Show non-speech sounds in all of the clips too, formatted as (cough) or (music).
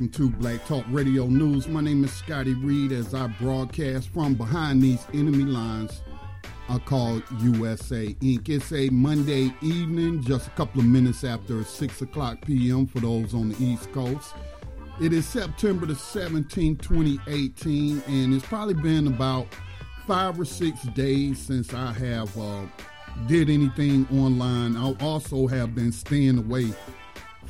Welcome to Black Talk Radio News. My name is Scotty Reed as I broadcast from behind these enemy lines I call USA Inc. It's a Monday evening, just a couple of minutes after 6 o'clock p.m. for those on the East Coast. It is September the 17th, 2018, and it's probably been about five or six days since I have uh, did anything online. I also have been staying away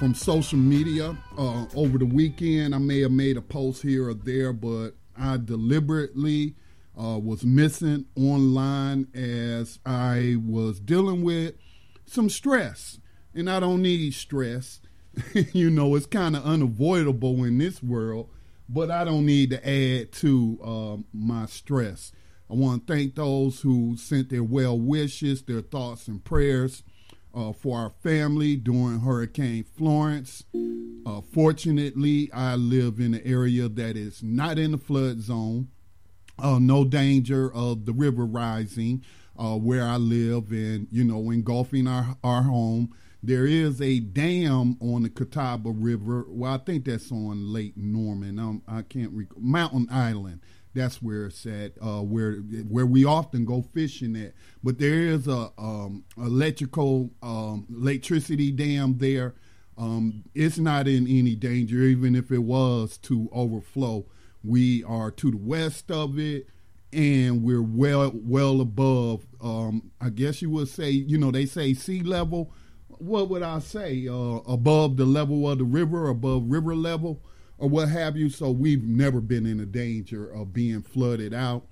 from social media. Uh, over the weekend, I may have made a post here or there, but I deliberately uh, was missing online as I was dealing with some stress. And I don't need stress. (laughs) you know, it's kind of unavoidable in this world, but I don't need to add to uh, my stress. I want to thank those who sent their well wishes, their thoughts and prayers uh, for our family during Hurricane Florence. Uh, fortunately, I live in an area that is not in the flood zone, uh, no danger of the river rising uh, where I live and, you know, engulfing our, our home. There is a dam on the Catawba River. Well, I think that's on Lake Norman. Um, I can't recall. Mountain Island that's where it's at, uh, where where we often go fishing at. But there is a um, electrical um, electricity dam there. Um, it's not in any danger, even if it was to overflow. We are to the west of it, and we're well well above. Um, I guess you would say, you know, they say sea level. What would I say? Uh, above the level of the river, above river level or what have you. So we've never been in a danger of being flooded out.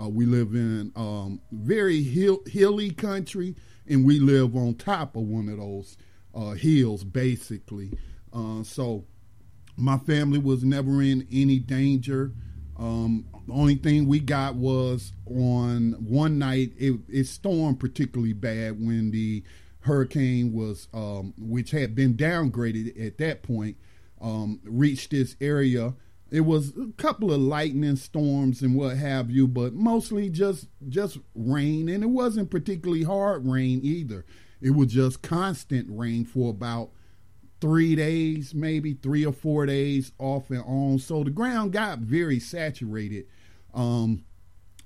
Uh, we live in um, very hill, hilly country, and we live on top of one of those uh, hills, basically. Uh, so my family was never in any danger. Um, the only thing we got was on one night it, it stormed particularly bad when the hurricane was, um, which had been downgraded at that point, um, reached this area it was a couple of lightning storms and what have you, but mostly just just rain, and it wasn't particularly hard rain either. It was just constant rain for about three days, maybe three or four days off and on. So the ground got very saturated. Um,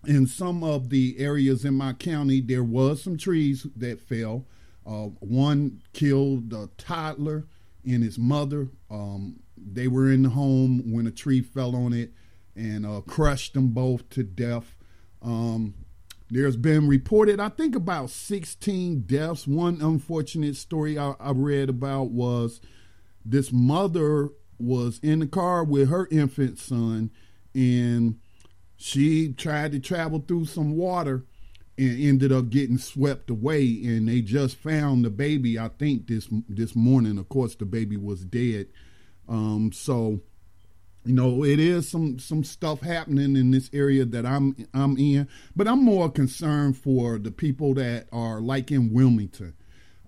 in some of the areas in my county, there was some trees that fell. Uh, one killed a toddler and his mother. Um, they were in the home when a tree fell on it and uh, crushed them both to death. Um, there's been reported, I think, about 16 deaths. One unfortunate story I, I read about was this mother was in the car with her infant son and she tried to travel through some water and ended up getting swept away and they just found the baby i think this this morning. Of course the baby was dead. Um, so you know it is some some stuff happening in this area that i'm i'm in. But i'm more concerned for the people that are like in wilmington.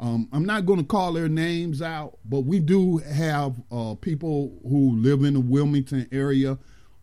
Um, i'm not going to call their names out but we do have uh, people who live in the wilmington area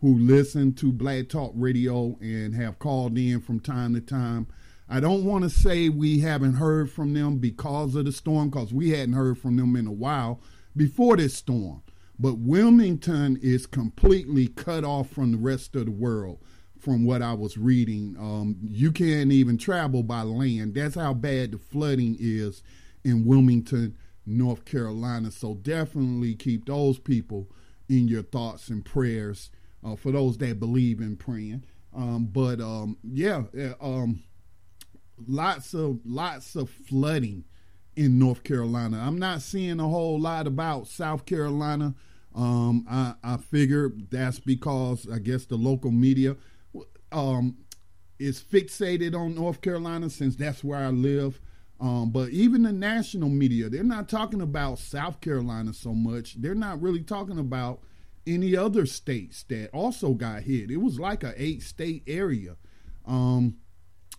who listen to Black Talk Radio and have called in from time to time. I don't want to say we haven't heard from them because of the storm, because we hadn't heard from them in a while before this storm. But Wilmington is completely cut off from the rest of the world, from what I was reading. Um, you can't even travel by land. That's how bad the flooding is in Wilmington, North Carolina. So definitely keep those people in your thoughts and prayers uh, for those that believe in praying. Um, but um, yeah, um, lots of lots of flooding in North Carolina. I'm not seeing a whole lot about South Carolina. Um, I, I figure that's because I guess the local media um, is fixated on North Carolina since that's where I live. Um, but even the national media, they're not talking about South Carolina so much. They're not really talking about any other states that also got hit. It was like a eight state area. Um,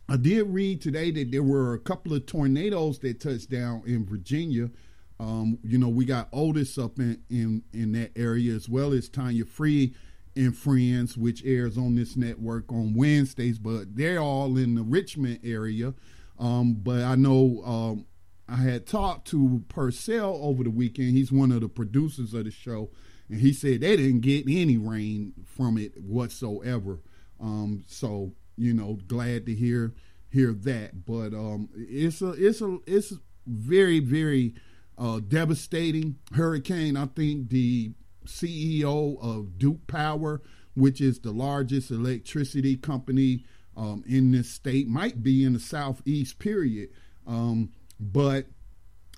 I did read today that there were a couple of tornadoes that touched down in Virginia. Um, you know, we got Otis up in, in, in that area as well as Tanya Free and Friends, which airs on this network on Wednesdays, but they're all in the Richmond area. Um, but I know um, I had talked to Purcell over the weekend. He's one of the producers of the show and he said they didn't get any rain from it whatsoever. Um, so you know, glad to hear hear that. But um, it's a it's a it's very very uh, devastating hurricane. I think the CEO of Duke Power, which is the largest electricity company um, in this state, might be in the southeast. Period. Um, but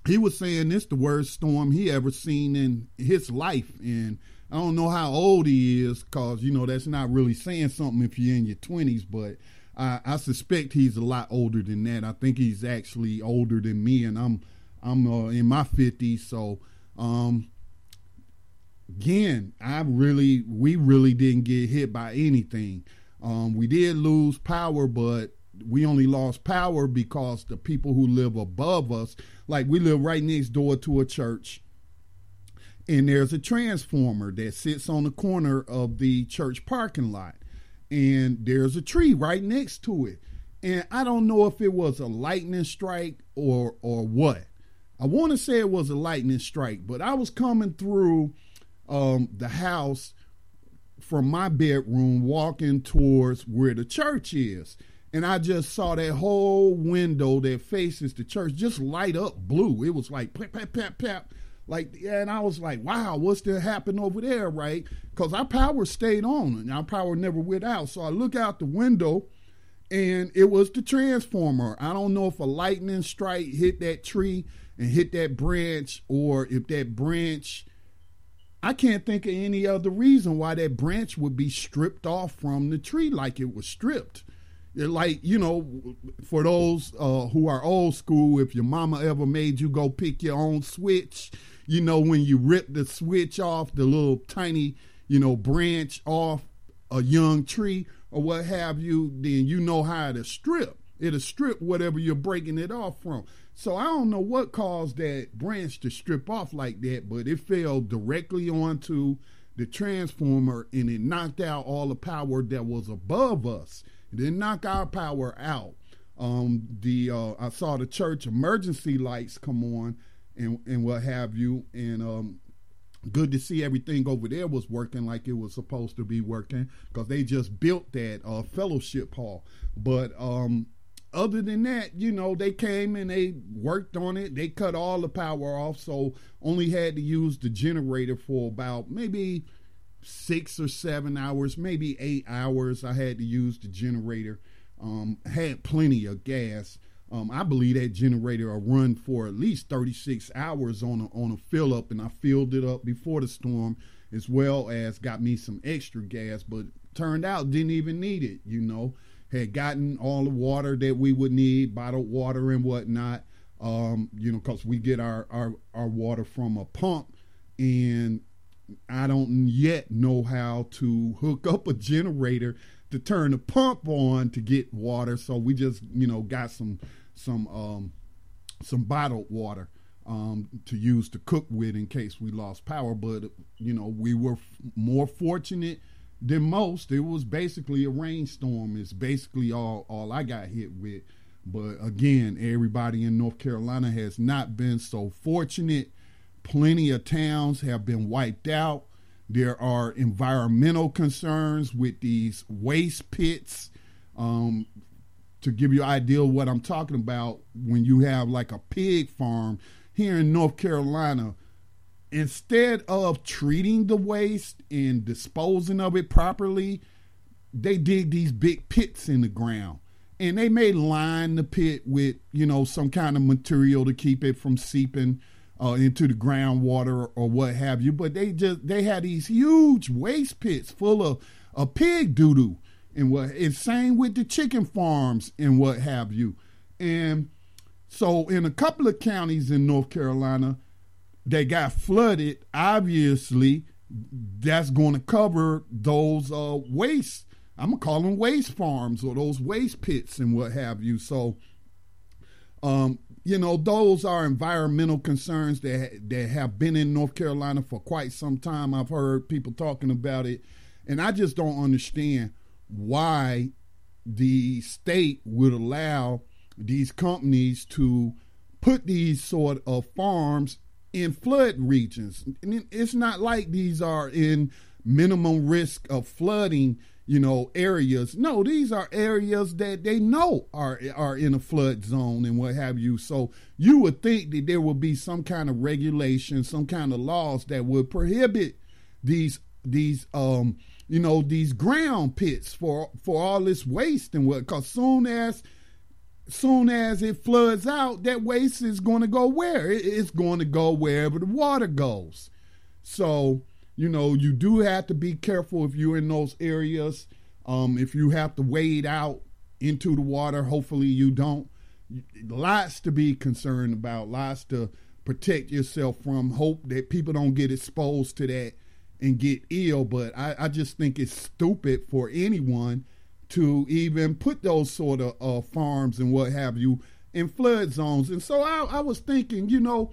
he was saying this the worst storm he ever seen in his life. And i don't know how old he is because you know that's not really saying something if you're in your 20s but I, I, suspect he's a lot older than that. I think he's actually older than me and i'm i'm uh, in my 50s so um, again i really we really didn't get hit by anything. Um, we did lose power but we only lost power because the people who live above us, like we live right next door to a church, and there's a transformer that sits on the corner of the church parking lot, and there's a tree right next to it. And I don't know if it was a lightning strike or or what. I want to say it was a lightning strike, but I was coming through um, the house from my bedroom, walking towards where the church is and I just saw that whole window that faces the church just light up blue. It was like pap pap pap pap, like yeah, and I was like, wow, what's to happen over there, right? Because our power stayed on and our power never went out. So I look out the window, and it was the transformer. I don't know if a lightning strike hit that tree and hit that branch, or if that branch. I can't think of any other reason why that branch would be stripped off from the tree like it was stripped like you know for those uh, who are old school if your mama ever made you go pick your own switch you know when you rip the switch off the little tiny you know branch off a young tree or what have you then you know how to strip it'll strip whatever you're breaking it off from so i don't know what caused that branch to strip off like that but it fell directly onto the transformer and it knocked out all the power that was above us. Didn't knock our power out. Um, the uh, I saw the church emergency lights come on and and what have you, and um, good to see everything over there was working like it was supposed to be working because they just built that uh, fellowship hall. But um, other than that, you know, they came and they worked on it. They cut all the power off, so only had to use the generator for about maybe six or seven hours, maybe eight hours. I had to use the generator um, had plenty of gas. Um, I believe that generator will run for at least 36 hours on a, on a fill up, and I filled it up before the storm, as well as got me some extra gas. But turned out didn't even need it. You know, had gotten all the water that we would need, bottled water and whatnot. Um, you know, because we get our, our our water from a pump, and I don't yet know how to hook up a generator to turn the pump on to get water. So we just, you know, got some some um, some bottled water um, to use to cook with in case we lost power. But you know, we were f- more fortunate than most. It was basically a rainstorm. It's basically all all I got hit with. But again, everybody in North Carolina has not been so fortunate. Plenty of towns have been wiped out. There are environmental concerns with these waste pits. Um, to give you an idea of what I'm talking about, when you have like a pig farm here in North Carolina, instead of treating the waste and disposing of it properly, they dig these big pits in the ground. And they may line the pit with, you know, some kind of material to keep it from seeping uh, into the groundwater or what have you. But they just they had these huge waste pits full of, of pig doo doo and what. And same with the chicken farms and what have you. And so in a couple of counties in North Carolina, they got flooded. Obviously, that's going to cover those uh, waste. I'm gonna call them waste farms or those waste pits and what have you. So, um, you know, those are environmental concerns that that have been in North Carolina for quite some time. I've heard people talking about it, and I just don't understand why the state would allow these companies to put these sort of farms in flood regions. It's not like these are in minimum risk of flooding you know, areas. No, these are areas that they know are are in a flood zone and what have you. So you would think that there would be some kind of regulation, some kind of laws that would prohibit these these um you know these ground pits for for all this waste and what because soon as soon as it floods out that waste is going to go where it's going to go wherever the water goes so you know, you do have to be careful if you're in those areas. Um, if you have to wade out into the water, hopefully you don't. Lots to be concerned about, lots to protect yourself from. Hope that people don't get exposed to that and get ill. But I, I just think it's stupid for anyone to even put those sort of uh, farms and what have you in flood zones. And so I, I was thinking, you know,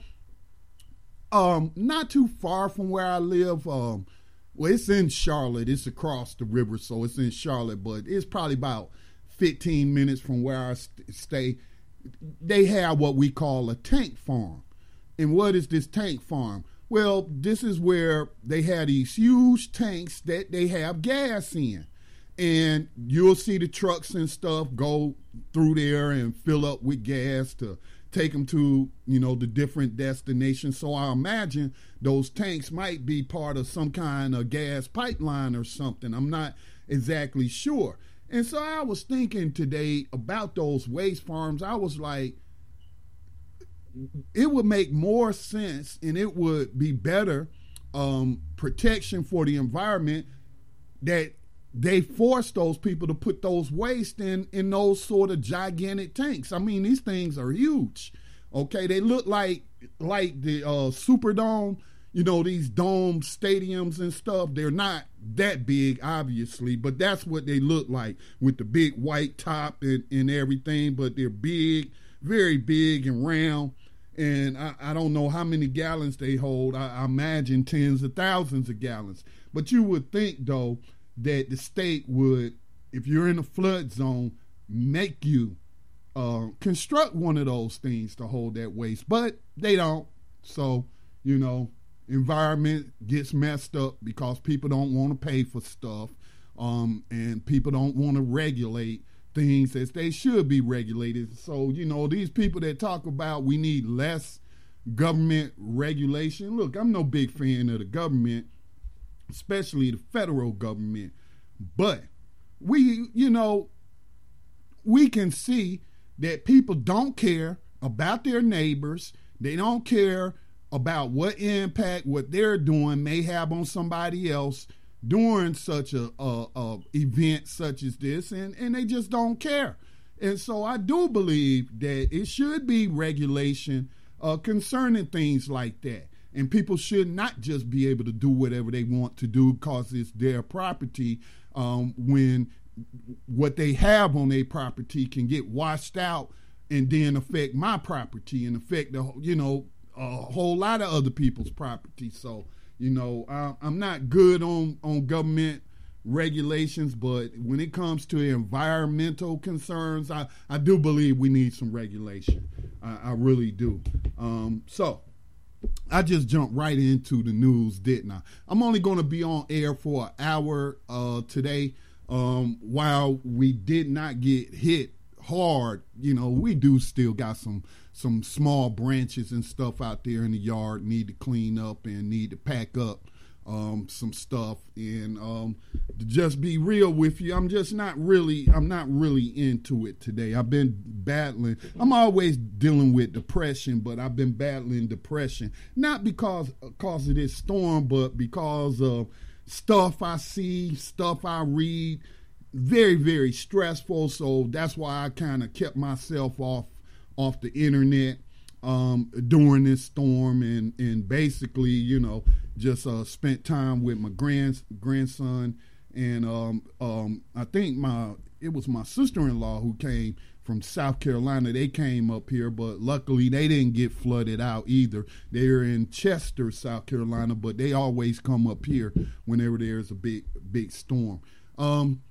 um, not too far from where I live. Um, well, it's in Charlotte. It's across the river, so it's in Charlotte, but it's probably about 15 minutes from where I st- stay. They have what we call a tank farm. And what is this tank farm? Well, this is where they have these huge tanks that they have gas in. And you'll see the trucks and stuff go through there and fill up with gas to take them to you know the different destinations. So i imagine those tanks might be part of some kind of gas pipeline or something. I'm not exactly sure. And so i was thinking today about those waste farms. I was like it would make more sense and it would be better um, protection for the environment that they force those people to put those waste in in those sort of gigantic tanks. I mean, these things are huge. Okay, they look like like the uh, Superdome. You know these dome stadiums and stuff. They're not that big, obviously, but that's what they look like with the big white top and, and everything. But they're big, very big and round. and I, I don't know how many gallons they hold. I, I imagine tens of thousands of gallons. But you would think though that the state would, if you're in a flood zone, make you uh, construct one of those things to hold that waste, but they don't. So, you know, environment gets messed up because people don't want to pay for stuff, um, and people don't want to regulate things as they should be regulated. So, you know, these people that talk about we need less government regulation. Look, I'm no big fan of the government, especially the federal government, but we, you know, we can see that people don't care about their neighbors. They don't care about what impact what they're doing may have on somebody else during such a, a, a, event such as this, and and they just don't care. And so I do believe that it should be regulation uh, concerning things like that. And people should not just be able to do whatever they want to do because it's their property um, when what they have on their property can get washed out and then affect my property and affect the you know a whole lot of other people's property. So you know I, I'm not good on on government regulations, but when it comes to environmental concerns, I, I do believe we need some regulation. I, I really do. Um, so I just jumped right into the news, didn't I? I'm only going to be on air for an hour uh, today. Um, while we did not get hit hard, you know, we do still got some some small branches and stuff out there in the yard need to clean up and need to pack up um, some stuff. And um, to just be real with you, I'm just not really I'm not really into it today. I've been battling. I'm always dealing with depression, but I've been battling depression not because because of this storm, but because of stuff I see, stuff I read, very, very stressful. So that's why I kind of kept myself off off the internet um, during this storm and and basically, you know, just uh, spent time with my grand grandson and um, um, I think my it was my sister in law who came from South Carolina. They came up here, but luckily they didn't get flooded out either. They're in Chester, South Carolina, but they always come up here whenever there's a big big storm. Um,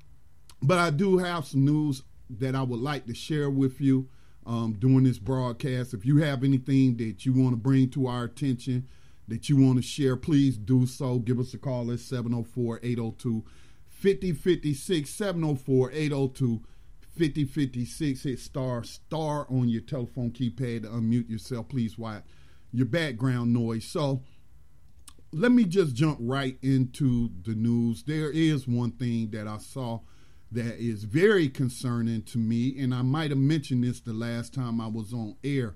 but I do have some news that I would like to share with you um, during this broadcast. If you have anything that you want to bring to our attention, that you want to share, please do so. Give us a call at 704 802 5056. 704 802 5056. Hit star star on your telephone keypad to unmute yourself. Please wipe your background noise. So let me just jump right into the news. There is one thing that I saw that is very concerning to me, and I might have mentioned this the last time I was on air.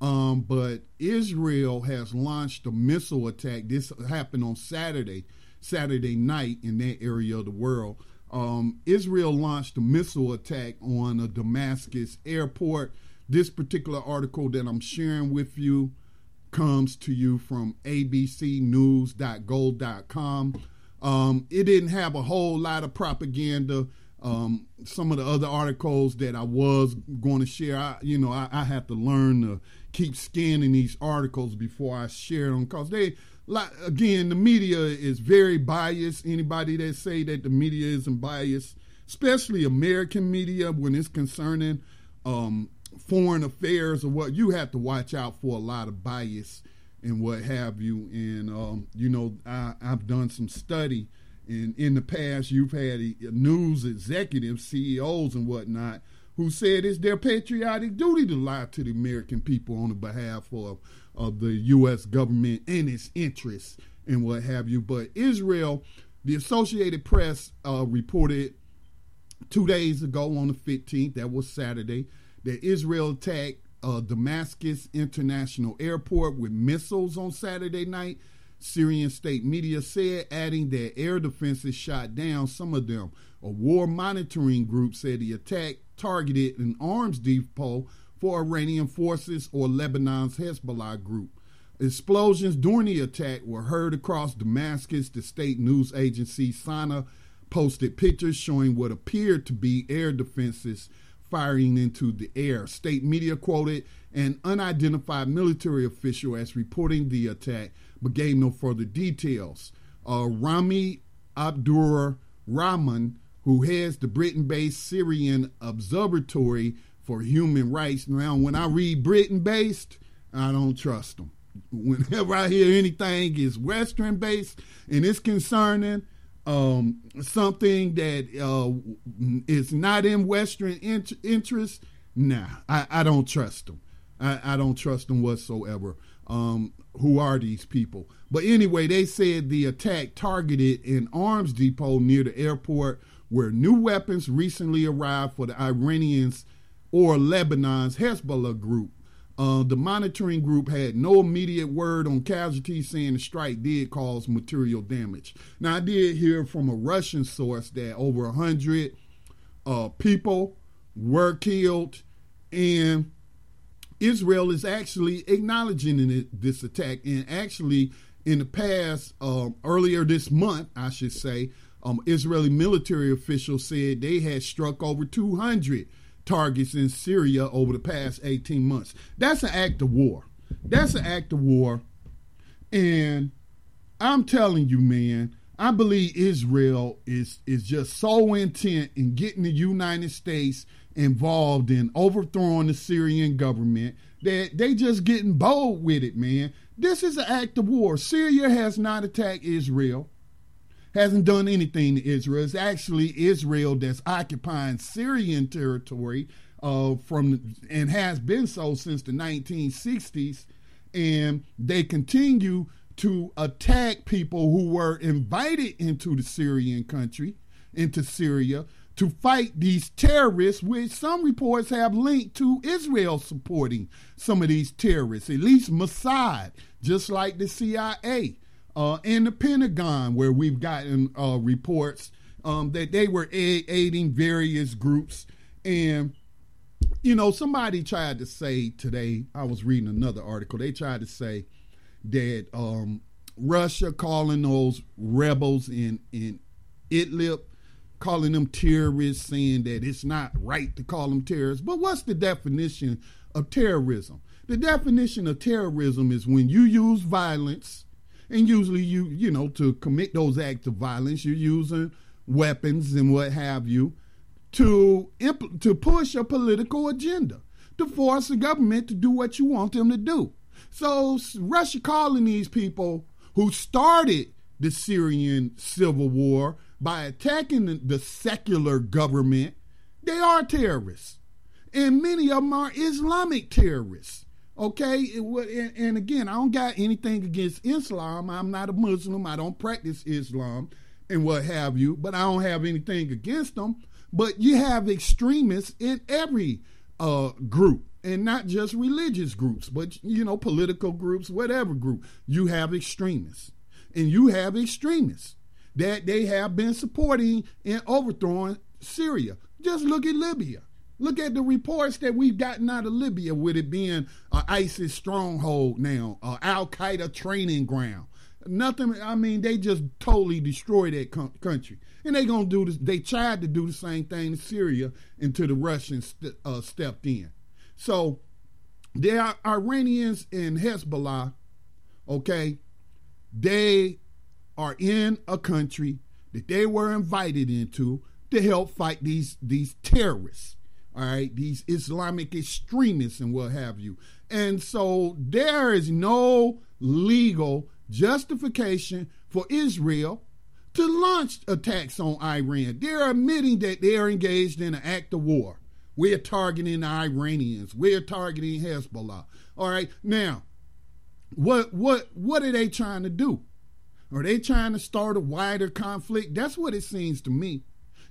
Um, but Israel has launched a missile attack. This happened on Saturday, Saturday night in that area of the world um, Israel launched a missile attack on a Damascus airport. This particular article that I'm sharing with you comes to you from abcnews.go.com. Um, it didn't have a whole lot of propaganda. Um, some of the other articles that I was going to share, I, you know, I, I have to learn to keep scanning these articles before I share them because they like again, the media is very biased. Anybody that say that the media isn't biased, especially American media, when it's concerning um, foreign affairs or what, you have to watch out for a lot of bias and what have you. And um, you know, I, have done some study, and in the past, you've had news executives, CEOs, and whatnot who said it's their patriotic duty to lie to the American people on the behalf of of the U.S. government and its interests and what have you. But Israel, the Associated Press uh, reported two days ago on the 15th, that was Saturday, that Israel attacked uh, Damascus International Airport with missiles on Saturday night. Syrian state media said, adding that air defenses shot down some of them. A war monitoring group said the attack targeted an arms depot for Iranian forces or Lebanon's Hezbollah group. Explosions during the attack were heard across Damascus. The state news agency Sana posted pictures showing what appeared to be air defenses firing into the air. State media quoted an unidentified military official as reporting the attack, but gave no further details. Uh, Rami Abdur Rahman, who heads the Britain based Syrian Observatory for Human Rights. Now, when I read Britain based, I don't trust them. Whenever I hear anything is Western based and it's concerning um, something that uh, is not in Western int- interest, nah, I, I don't trust them. I, I don't trust them whatsoever. Um, who are these people? But anyway, they said the attack targeted an arms depot near the airport where new weapons recently arrived for the Iranians or Lebanon's Hezbollah group. Uh, the monitoring group had no immediate word on casualties, saying the strike did cause material damage. Now, I did hear from a Russian source that over 100 uh, people were killed, and Israel is actually acknowledging this attack. And actually, in the past, um, earlier this month, I should say, um, Israeli military officials said they had struck over 200 targets in Syria over the past 18 months. That's an act of war. That's an act of war. And I'm telling you, man, I believe Israel is is just so intent in getting the United States involved in overthrowing the Syrian government that they just getting bold with it, man. This is an act of war. Syria has not attacked Israel, hasn't done anything to Israel. It's actually Israel that's occupying Syrian territory uh, from and has been so since the 1960s, and they continue to attack people who were invited into the Syrian country, into Syria, to fight these terrorists, which some reports have linked to Israel supporting some of these terrorists, at least Mossad, just like the CIA uh, and the Pentagon, where we've gotten uh, reports um, that they were aiding various groups. And, you know, somebody tried to say today, I was reading another article, they tried to say that um, Russia calling those rebels in, in Idlib calling them terrorists, saying that it's not right to call them terrorists. But what's the definition of terrorism? The definition of terrorism is when you use violence, and usually you, you know, to commit those acts of violence, you're using weapons and what have you to impl- to push a political agenda, to force the government to do what you want them to do. So Russia calling these people who started the Syrian civil war by attacking the secular government, they are terrorists. And many of them are Islamic terrorists. Okay, and again, I don't got anything against Islam. I'm not a Muslim. I don't practice Islam and what have you, but I don't have anything against them. But you have extremists in every uh, group, and not just religious groups, but you know, political groups, whatever group. You have extremists, and you have extremists that they have been supporting in overthrowing Syria. Just look at Libya. Look at the reports that we've gotten out of Libya with it being an ISIS stronghold now, an Al Qaeda training ground. Nothing. I mean, they just totally destroyed that country, and they gonna do this. They tried to do the same thing to Syria until the Russians st- uh, stepped in. So, there are Iranians in Hezbollah. Okay, they are in a country that they were invited into to help fight these these terrorists all right these islamic extremists and what have you. And so there is no legal justification for israel to launch attacks on iran. They're admitting that they're engaged in an act of war. We're targeting the iranians. We're targeting hezbollah. All right now what what what are they trying to do are they trying to start a wider conflict? That's what it seems to me.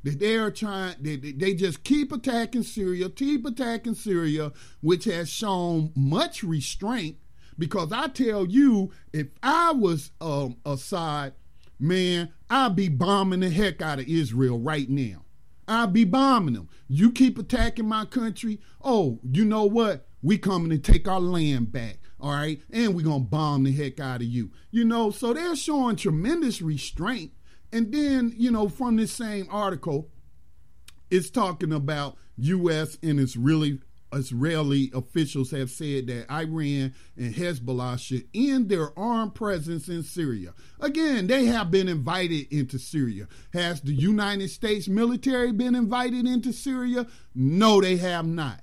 That they are trying, they, they just keep attacking Syria, keep attacking Syria, which has shown much restraint. Because I tell you, if I was um, Assad, man, I'd be bombing the heck out of Israel right now. I'd be bombing them. You keep attacking my country. Oh, you know what? We coming to take our land back all right, and we're gonna bomb the heck out of you. You know, so they're showing tremendous restraint. And then, you know, from this same article, it's talking about U.S. and it's really Israeli officials have said that Iran and Hezbollah should end their armed presence in Syria. Again, they have been invited into Syria. Has the United States military been invited into Syria? No, they have not.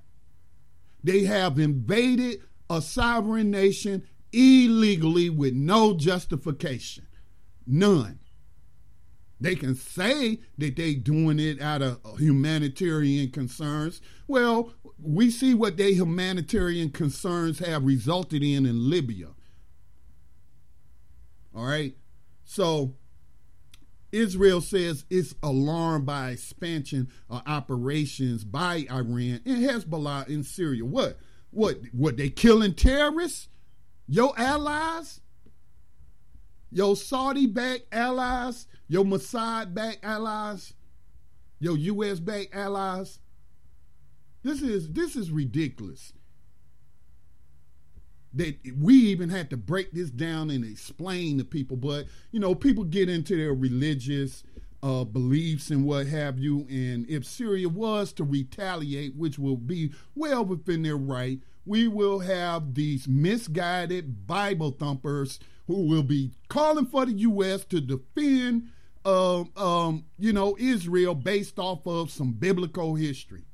They have invaded a sovereign nation illegally with no justification. None. They can say that they're doing it out of humanitarian concerns. Well, we see what their humanitarian concerns have resulted in in Libya. All right. So Israel says it's alarmed by expansion of operations by Iran and Hezbollah in Syria. What? What? What? They killing terrorists? Your allies? Your Saudi-backed allies? Your Mossad-backed allies? Your U.S.-backed allies? This is this is ridiculous. That we even had to break this down and explain to people, but you know, people get into their religious uh, beliefs and what have you. And if Syria was to retaliate, which will be well within their right, we will have these misguided Bible thumpers who will be calling for the U.S. to defend, uh, um, you know, Israel based off of some biblical history.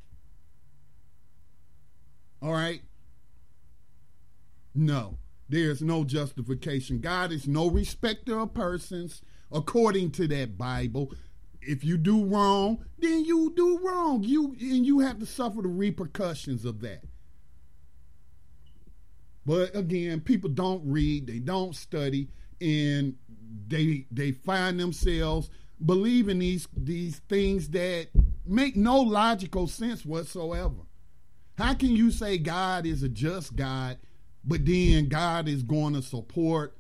All right? No, there's no justification. God is no respecter of persons according to that Bible. If you do wrong, then you do wrong. You and you have to suffer the repercussions of that. But again, people don't read, they don't study, and they they find themselves believing these these things that make no logical sense whatsoever. How can you say God is a just God, but then God is going to support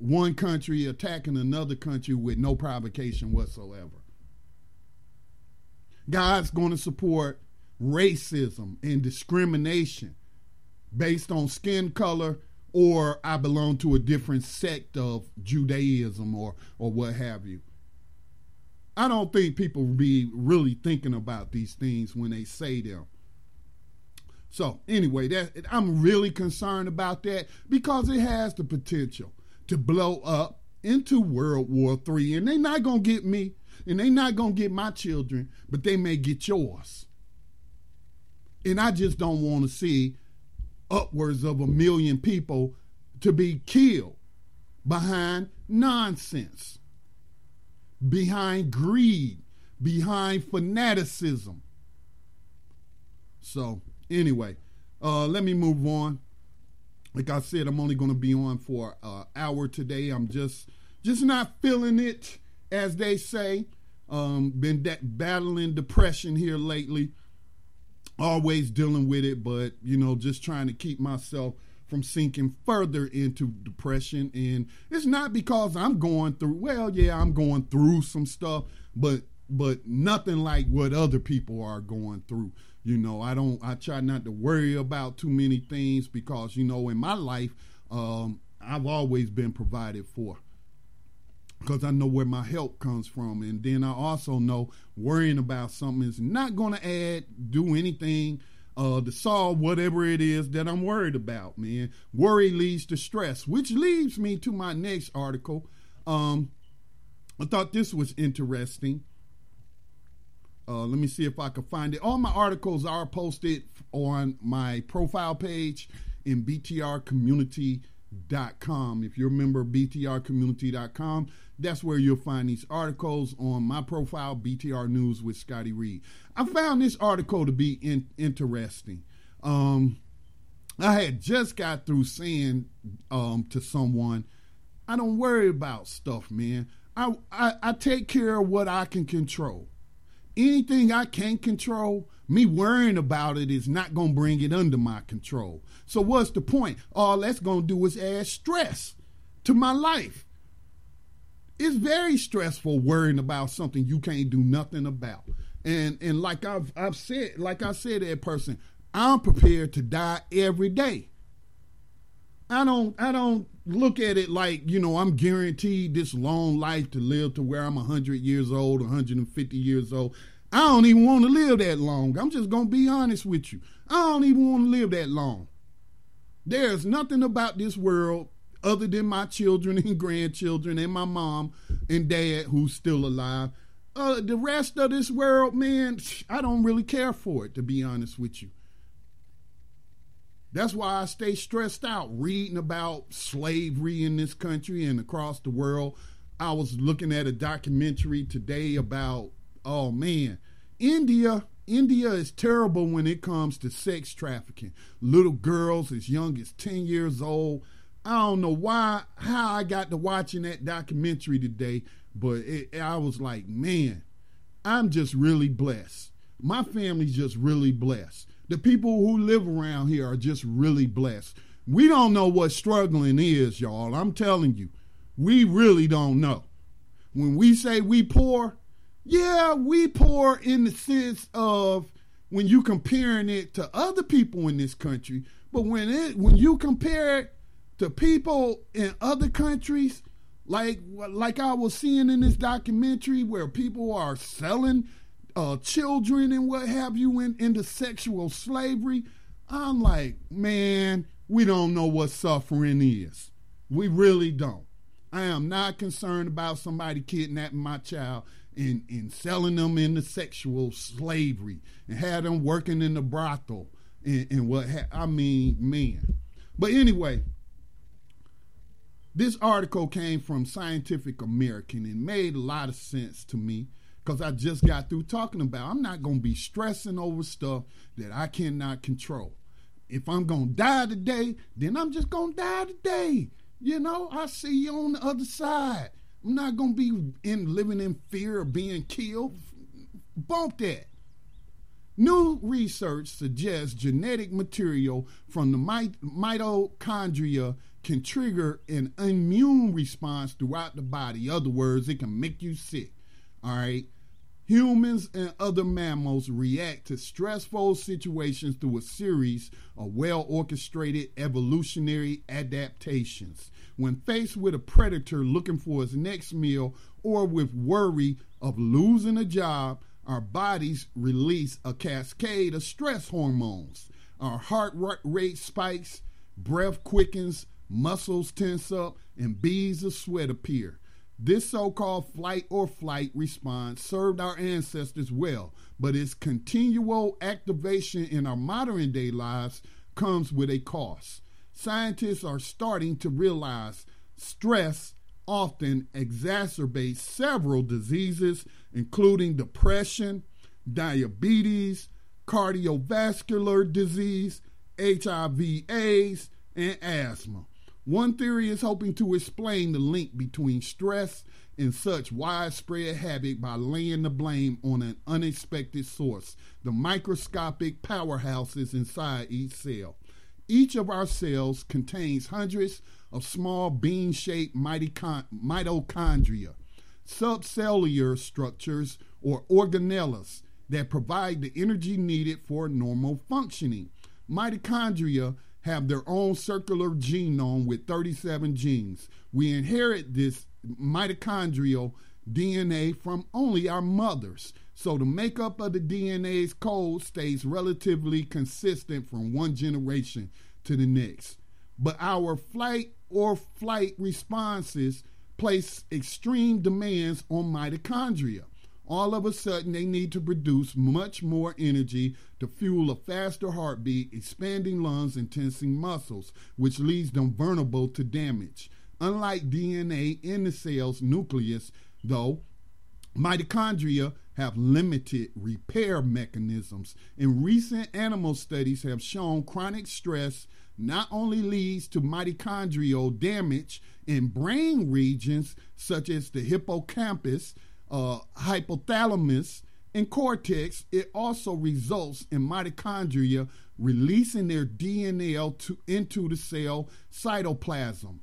one country attacking another country with no provocation whatsoever? God's going to support racism and discrimination based on skin color or I belong to a different sect of Judaism or or what have you. I don't think people be really thinking about these things when they say them. So anyway, that I'm really concerned about that because it has the potential to blow up into World War Three, and they're not gonna get me, and they're not gonna get my children, but they may get yours. And I just don't want to see upwards of a million people to be killed behind nonsense, behind greed, behind fanaticism. So Anyway, uh, let me move on. Like I said, I'm only going to be on for an hour today. I'm just just not feeling it, as they say. Um, been de- battling depression here lately. Always dealing with it, but you know, just trying to keep myself from sinking further into depression. And it's not because I'm going through. Well, yeah, I'm going through some stuff, but but nothing like what other people are going through. You know, I don't. I try not to worry about too many things because you know, in my life, um, I've always been provided for because I know where my help comes from, and then I also know worrying about something is not going to add do anything uh, to solve whatever it is that I'm worried about. Man, worry leads to stress, which leads me to my next article. Um, I thought this was interesting. Uh, let me see if I can find it. All my articles are posted on my profile page in btrcommunity.com. If you're a member of btrcommunity.com, that's where you'll find these articles on my profile, BTR News with Scotty Reed. I found this article to be in, interesting. Um, I had just got through saying um, to someone, I don't worry about stuff, man. I, I, I take care of what I can control anything I can't control, me worrying about it is not going to bring it under my control. So what's the point? All that's going to do is add stress to my life. It's very stressful worrying about something you can't do nothing about. And and like I've I've said, like I said that person, I'm prepared to die every day. I don't I don't look at it like, you know, I'm guaranteed this long life to live to where I'm 100 years old, 150 years old. I don't even want to live that long. I'm just going to be honest with you. I don't even want to live that long. There's nothing about this world other than my children (laughs) and grandchildren and my mom and dad who's still alive. Uh, the rest of this world, man, I don't really care for it, to be honest with you. That's why I stay stressed out reading about slavery in this country and across the world. I was looking at a documentary today about, oh man, India. India is terrible when it comes to sex trafficking. Little girls as young as 10 years old. I don't know why, how I got to watching that documentary today, but it, I was like, man, I'm just really blessed. My family's just really blessed. The people who live around here are just really blessed. We don't know what struggling is, y'all. I'm telling you, we really don't know. When we say we poor, yeah, we poor in the sense of when you comparing it to other people in this country, but when it when you compare it to people in other countries, like like I was seeing in this documentary where people are selling uh, children and what have you in, into sexual slavery. I'm like, man, we don't know what suffering is. We really don't. I am not concerned about somebody kidnapping my child and, and selling them into sexual slavery and have them working in the brothel and, and what ha- I mean, man. But anyway, this article came from Scientific American and made a lot of sense to me because I just got through talking about I'm not going to be stressing over stuff that I cannot control. If I'm going to die today, then I'm just going to die today. You know, I see you on the other side. I'm not going to be in living in fear of being killed. Bump that. New research suggests genetic material from the mitochondria can trigger an immune response throughout the body. In other words, it can make you sick. All right. Humans and other mammals react to stressful situations through a series of well orchestrated evolutionary adaptations. When faced with a predator looking for his next meal or with worry of losing a job, our bodies release a cascade of stress hormones. Our heart rate spikes, breath quickens, muscles tense up, and beads of sweat appear. This so called flight or flight response served our ancestors well, but its continual activation in our modern day lives comes with a cost. Scientists are starting to realize stress often exacerbates several diseases, including depression, diabetes, cardiovascular disease, HIV, AIDS, and asthma. One theory is hoping to explain the link between stress and such widespread havoc by laying the blame on an unexpected source, the microscopic powerhouses inside each cell. Each of our cells contains hundreds of small bean shaped mitochondria, subcellular structures, or organelles that provide the energy needed for normal functioning. Mitochondria have their own circular genome with 37 genes. We inherit this mitochondrial DNA from only our mothers. So the makeup of the DNA's code stays relatively consistent from one generation to the next. But our flight or flight responses place extreme demands on mitochondria all of a sudden they need to produce much more energy to fuel a faster heartbeat, expanding lungs, and tensing muscles, which leaves them vulnerable to damage. Unlike DNA in the cell's nucleus, though, mitochondria have limited repair mechanisms. And recent animal studies have shown chronic stress not only leads to mitochondrial damage in brain regions such as the hippocampus, uh, hypothalamus, and cortex, it also results in mitochondria releasing their DNA to, into the cell cytoplasm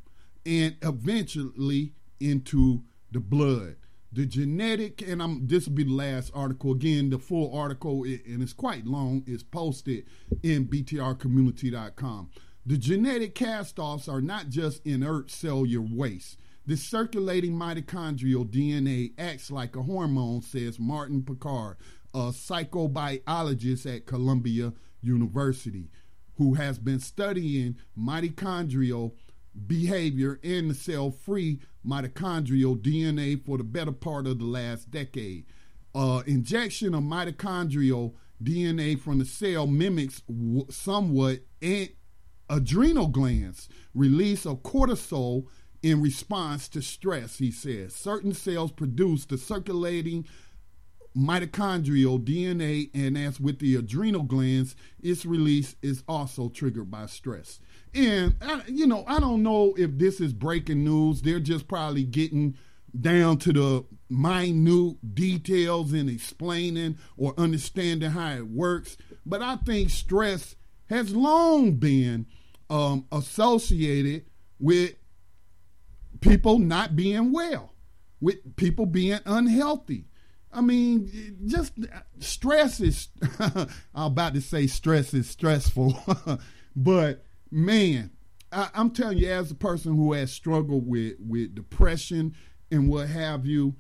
and eventually into the blood. The genetic, and I'm this will be the last article. Again, the full article, and it's quite long, is posted in btrcommunity.com. The genetic cast offs are not just inert cellular waste. The circulating mitochondrial DNA acts like a hormone, says Martin Picard, a psychobiologist at Columbia University, who has been studying mitochondrial behavior in the cell free mitochondrial DNA for the better part of the last decade. Uh, injection of mitochondrial DNA from the cell mimics w- somewhat adrenal glands release of cortisol in response to stress, he says. Certain cells produce the circulating mitochondrial DNA, and as with the adrenal glands, its release is also triggered by stress. And, I, you know, I don't know if this is breaking news. They're just probably getting down to the minute details and explaining or understanding how it works. But I think stress has long been um, associated with people not being well, with people being unhealthy. I mean, just stress is, (laughs) I'm about to say stress is stressful, (laughs) but man, I, am telling you, as a person who has struggled with, with depression and what have you,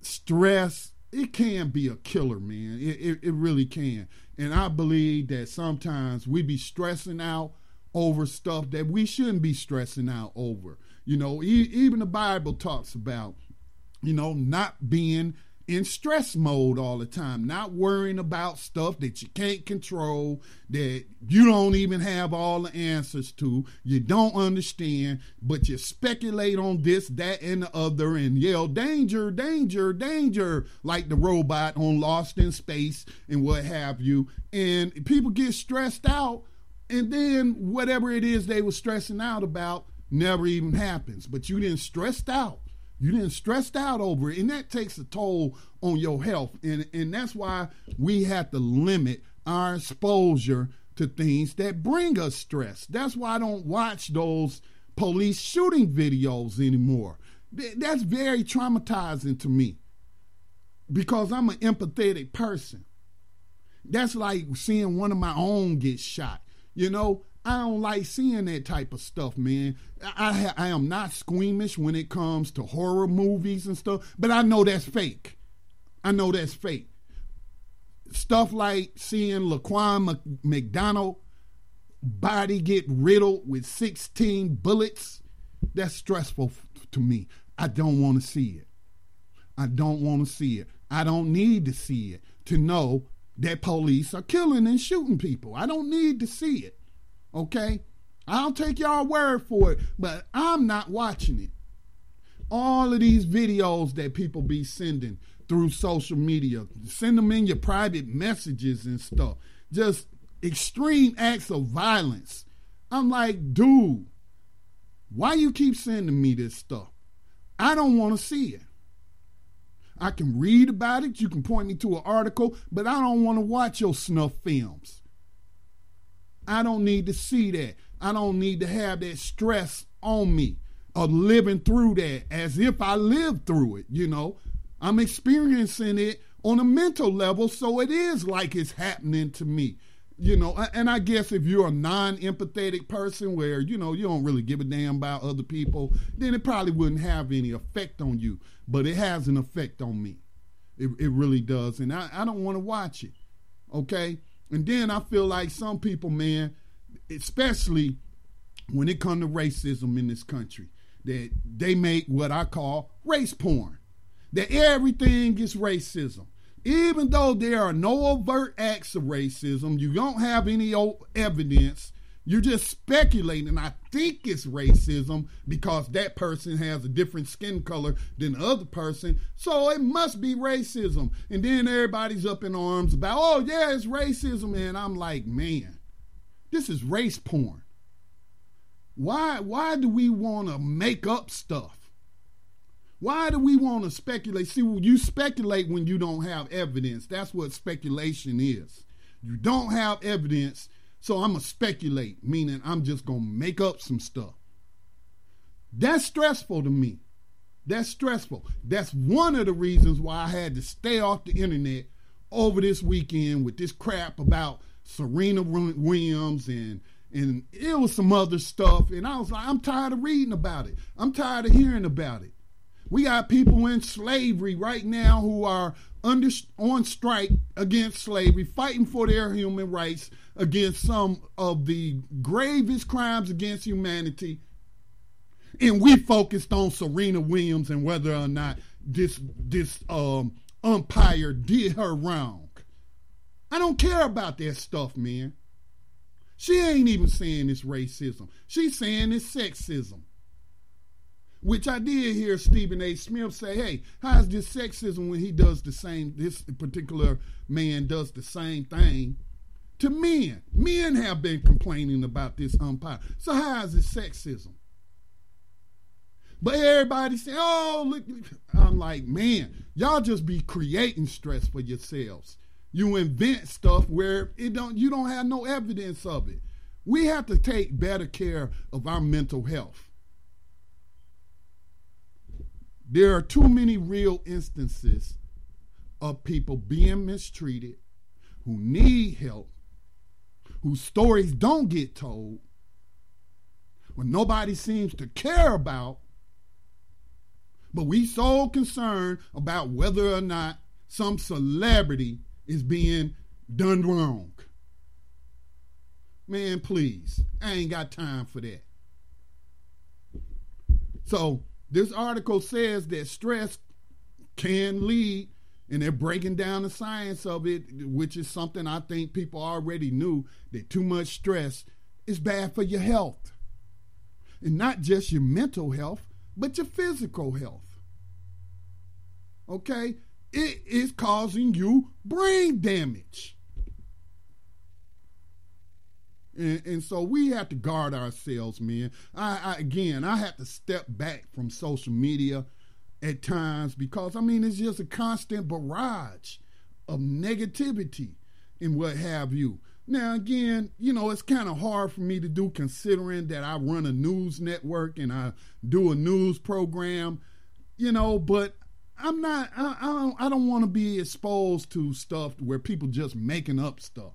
stress, it can be a killer, man. It, it, it really can. And I believe that sometimes we be stressing out over stuff that we shouldn't be stressing out over. You know, e- even the Bible talks about, you know, not being in stress mode all the time, not worrying about stuff that you can't control, that you don't even have all the answers to, you don't understand, but you speculate on this, that, and the other and yell, danger, danger, danger, like the robot on Lost in Space and what have you. And people get stressed out, and then whatever it is they were stressing out about never even happens. But you didn't stressed out you didn't stressed out over it, and that takes a toll on your health. And and that's why we have to limit our exposure to things that bring us stress. That's why I don't watch those police shooting videos anymore. That's very traumatizing to me because I'm an empathetic person. That's like seeing one of my own get shot. You know, I don't like seeing that type of stuff, man. I, I am not squeamish when it comes to horror movies and stuff, but I know that's fake. I know that's fake. Stuff like seeing Laquan McDonald body get riddled with 16 bullets, that's stressful to me. I don't want to see it. I don't want to see it. I don't need to see it to know that police are killing and shooting people. I don't need to see it. Okay? I'll take y'all word for it, but I'm not watching it. All of these videos that people be sending through social media, send them in your private messages and stuff. Just extreme acts of violence. I'm like, dude, why you keep sending me this stuff? I don't want to see it. I can read about it. You can point me to an article, but I don't want to watch your snuff films. I don't need to see that. I don't need to have that stress on me of living through that as if I lived through it, you know. I'm experiencing it on a mental level, so it is like it's happening to me. You know, and I guess if you're a non empathetic person where, you know, you don't really give a damn about other people, then it probably wouldn't have any effect on you. But it has an effect on me. It, it really does. And I, I don't want to watch it. Okay? And then I feel like some people, man, especially when it comes to racism in this country, that they make what I call race porn. That everything is racism. Even though there are no overt acts of racism, you don't have any evidence you're just speculating. And I think it's racism because that person has a different skin color than the other person. So it must be racism. And then everybody's up in arms about, oh, yeah, it's racism. And I'm like, man, this is race porn. Why, why do we want to make up stuff? Why do we want to speculate? See, you speculate when you don't have evidence. That's what speculation is. You don't have evidence so I'm going to speculate, meaning I'm just going to make up some stuff. That's stressful to me. That's stressful. That's one of the reasons why I had to stay off the internet over this weekend with this crap about Serena Williams and and it was some other stuff and I was like I'm tired of reading about it. I'm tired of hearing about it. We got people in slavery right now who are under on strike against slavery, fighting for their human rights against some of the gravest crimes against humanity. And we focused on Serena Williams and whether or not this this um, umpire did her wrong. I don't care about that stuff, man. She ain't even saying it's racism. She's saying it's sexism. Which I did hear Stephen A. Smith say, hey, how's this sexism when he does the same, this particular man does the same thing to men? Men have been complaining about this umpire. So how is it sexism? But everybody say, oh, look. I'm like, man, y'all just be creating stress for yourselves. You invent stuff where it don't you don't have no evidence of it. We have to take better care of our mental health. There are too many real instances of people being mistreated who need help, whose stories don't get told, when nobody seems to care about. But we so concerned about whether or not some celebrity is being done wrong. Man, please. I ain't got time for that. So this article says that stress can lead, and they're breaking down the science of it, which is something I think people already knew that too much stress is bad for your health. And not just your mental health, but your physical health. Okay? It is causing you brain damage. And, and, so we have to guard ourselves, man. I, I, again, I have to step back from social media at times because I mean it's just a constant barrage of negativity and what have you. Now again, you know, it's kind of hard for me to do considering that I run a news network and I do a news program, you know, but I'm not I, I don't I don't want to be exposed to stuff where people just making up stuff.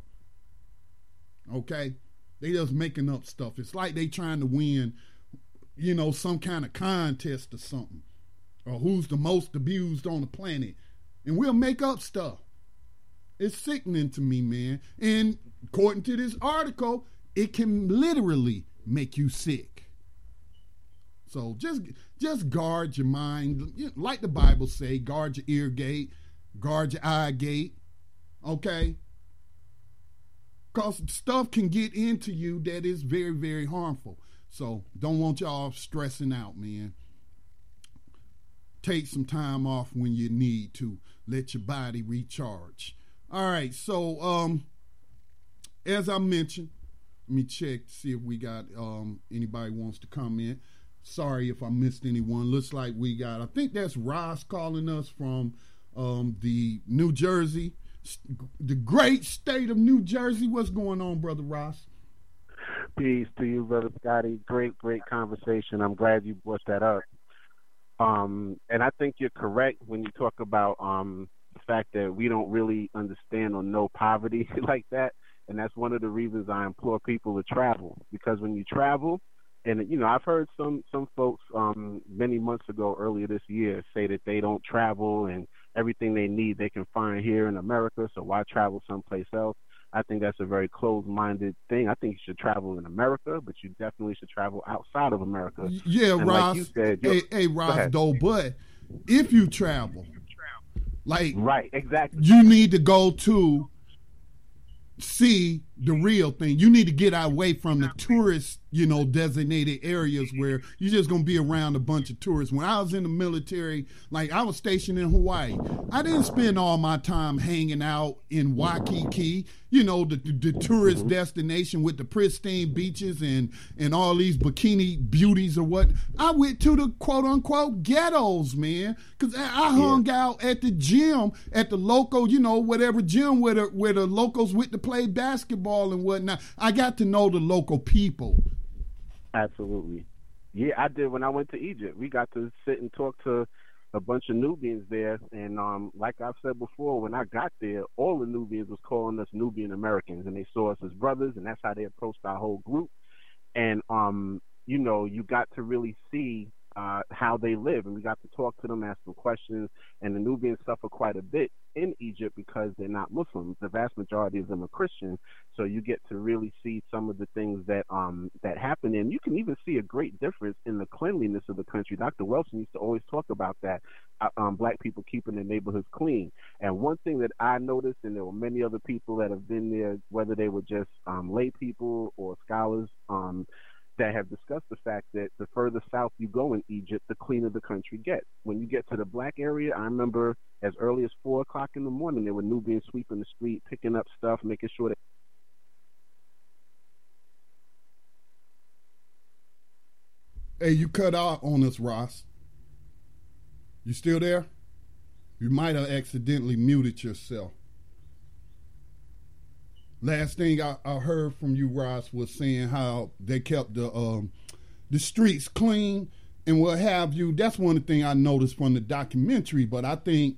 Okay? They just making up stuff. It's like they trying to win, you know, some kind of contest or something. Or who's the most abused on the planet. And we'll make up stuff. It's sickening to me, man. And according to this article, it can literally make you sick. So just just guard your mind. Like the Bible say, guard your ear gate, guard your eye gate. Okay? because stuff can get into you that is very, very harmful. So don't want y'all stressing out, man. Take some time off when you need to. Let your body recharge. All right, so um, as I mentioned, let me check to see if we got um, anybody wants to comment. Sorry if I missed anyone. Looks like we got. I think that's Ross calling us from um, the New Jersey the great state of New Jersey. What's going on, brother Ross? Peace to you, brother Scotty. Great, great conversation. I'm glad you brought that up. Um, and I think you're correct when you talk about um, the fact that we don't really understand or know poverty (laughs) like that. And that's one of the reasons I implore people to travel because when you travel, and you know, I've heard some some folks um, many months ago, earlier this year, say that they don't travel and everything they need they can find here in America. So why travel someplace else? I think that's a very closed-minded thing. I think you should travel in America, but you definitely should travel outside of America. Yeah, and Ross. Like said, hey, hey, Ross, though, but if you travel, like right, exactly, you need to go to see the real thing. You need to get away from the tourist, you know, designated areas where you're just gonna be around a bunch of tourists. When I was in the military, like I was stationed in Hawaii, I didn't spend all my time hanging out in Waikiki, you know, the, the, the tourist mm-hmm. destination with the pristine beaches and and all these bikini beauties or what. I went to the quote unquote ghettos, man, because I, I hung yeah. out at the gym at the local, you know, whatever gym where the where the locals went to play basketball basketball and whatnot. I got to know the local people. Absolutely. Yeah, I did when I went to Egypt. We got to sit and talk to a bunch of Nubians there, and um, like I've said before, when I got there, all the Nubians was calling us Nubian Americans, and they saw us as brothers, and that's how they approached our whole group. And um, you know, you got to really see uh, how they live, and we got to talk to them, ask them questions. And the Nubians suffer quite a bit in Egypt because they're not Muslims. The vast majority of them are Christian, so you get to really see some of the things that um that happen, and you can even see a great difference in the cleanliness of the country. Dr. Wilson used to always talk about that, uh, um, black people keeping their neighborhoods clean. And one thing that I noticed, and there were many other people that have been there, whether they were just um, lay people or scholars. Um, that have discussed the fact that the further south you go in Egypt, the cleaner the country gets. When you get to the black area, I remember as early as four o'clock in the morning, there were Nubians sweeping the street, picking up stuff, making sure that. Hey, you cut out on us, Ross. You still there? You might have accidentally muted yourself. Last thing I, I heard from you, Ross, was saying how they kept the um, the streets clean and what have you. That's one of the things I noticed from the documentary. But I think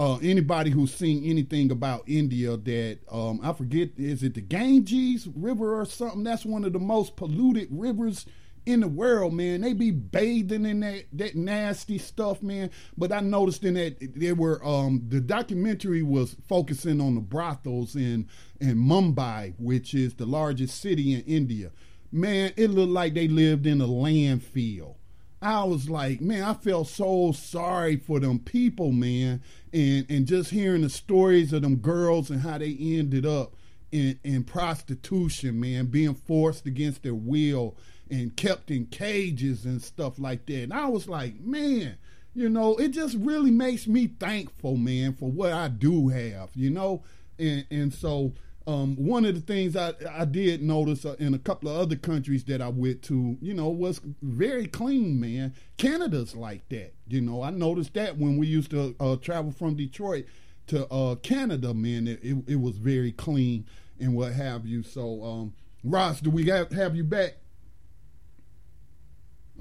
uh, anybody who's seen anything about India, that um, I forget, is it the Ganges River or something? That's one of the most polluted rivers in the world, man. They be bathing in that that nasty stuff, man. But I noticed in that there were um the documentary was focusing on the brothels in in Mumbai, which is the largest city in India. Man, it looked like they lived in a landfill. I was like, man, I felt so sorry for them people, man. And and just hearing the stories of them girls and how they ended up in, in prostitution, man, being forced against their will and kept in cages and stuff like that. And I was like, man, you know, it just really makes me thankful, man, for what I do have, you know, and and so. Um, one of the things I, I did notice uh, in a couple of other countries that I went to, you know, was very clean, man. Canada's like that. You know, I noticed that when we used to uh, travel from Detroit to uh, Canada, man, it, it, it, was very clean and what have you. So, um, Ross, do we have, have you back?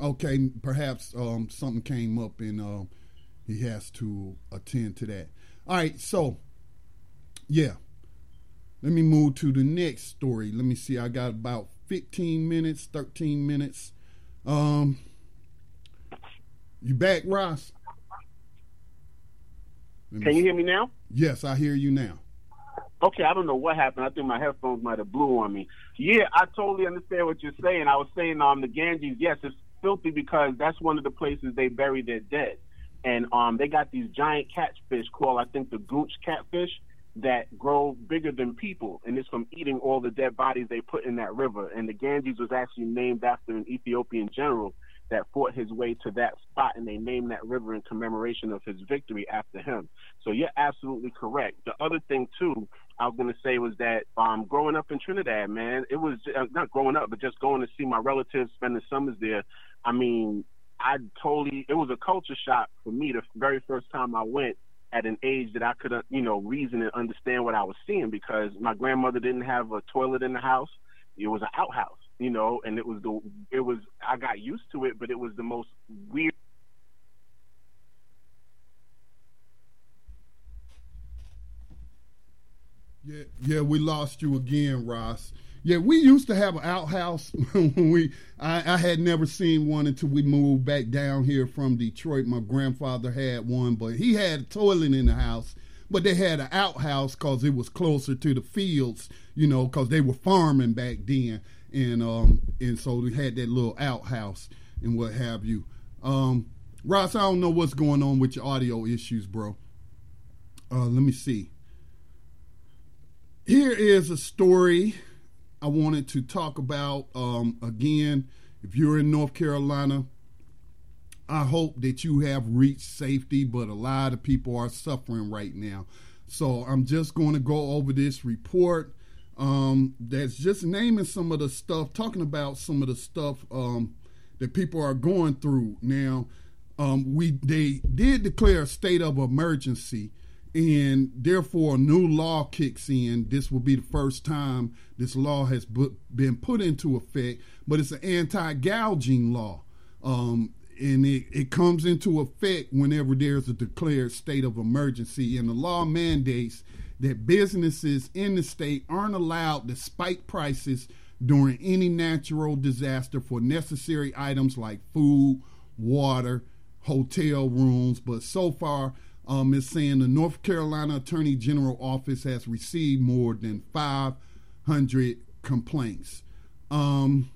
Okay, perhaps um, something came up and uh, he has to attend to that. All right, so yeah, let me move to the next story. Let me see. I got about 15 minutes, 13 minutes. Um, you back, Ross? Can you hear me now? Yes, I hear you now. Okay, I don't know what happened. I think my headphones might have blew on me. Yeah, I totally understand what you're saying. I was saying um the Ganges, yes, it's filthy because that's one of the places they bury their dead. And um, they got these giant catfish called, I think, the goonch catfish that grow bigger than people, and it's from eating all the dead bodies they put in that river. And the Ganges was actually named after an Ethiopian general that fought his way to that spot, and they named that river in commemoration of his victory after him. So you're absolutely correct. The other thing too, I was going to say was that um, growing up in Trinidad, man, it was uh, not growing up, but just going to see my relatives, spending summers there. I mean, I totally, it was a culture shock for me the very first time I went at an age that I could, uh, you know, reason and understand what I was seeing because my grandmother didn't have a toilet in the house. It was an outhouse, you know, and it was the, it was, I got used to it, but it was the most weird. Yeah, yeah, we lost you again, Ross. Yeah, we used to have an outhouse (laughs) when we. I, I, had never seen one until we moved back down here from Detroit. My grandfather had one, but he had a toilet in the house. But they had an outhouse because it was closer to the fields, you know, because they were farming back then, and um, and so we had that little outhouse and what have you. Um, Ross, I don't know what's going on with your audio issues, bro. Uh, let me see. Here is a story I wanted to talk about um, again. If you're in North Carolina, I hope that you have reached safety, but a lot of people are suffering right now. So I'm just going to go over this report um, that's just naming some of the stuff, talking about some of the stuff um, that people are going through now. Um, we they did declare a state of emergency and therefore a new law kicks in. This will be the first time this law has been put into effect, but it's an anti-gouging law. Um, and it, it comes into effect whenever there's a declared state of emergency. And the law mandates that businesses in the state aren't allowed to spike prices during any natural disaster for necessary items like food, water, hotel rooms. But so far, um, it's saying the North Carolina Attorney General Office has received more than 500 complaints. Um,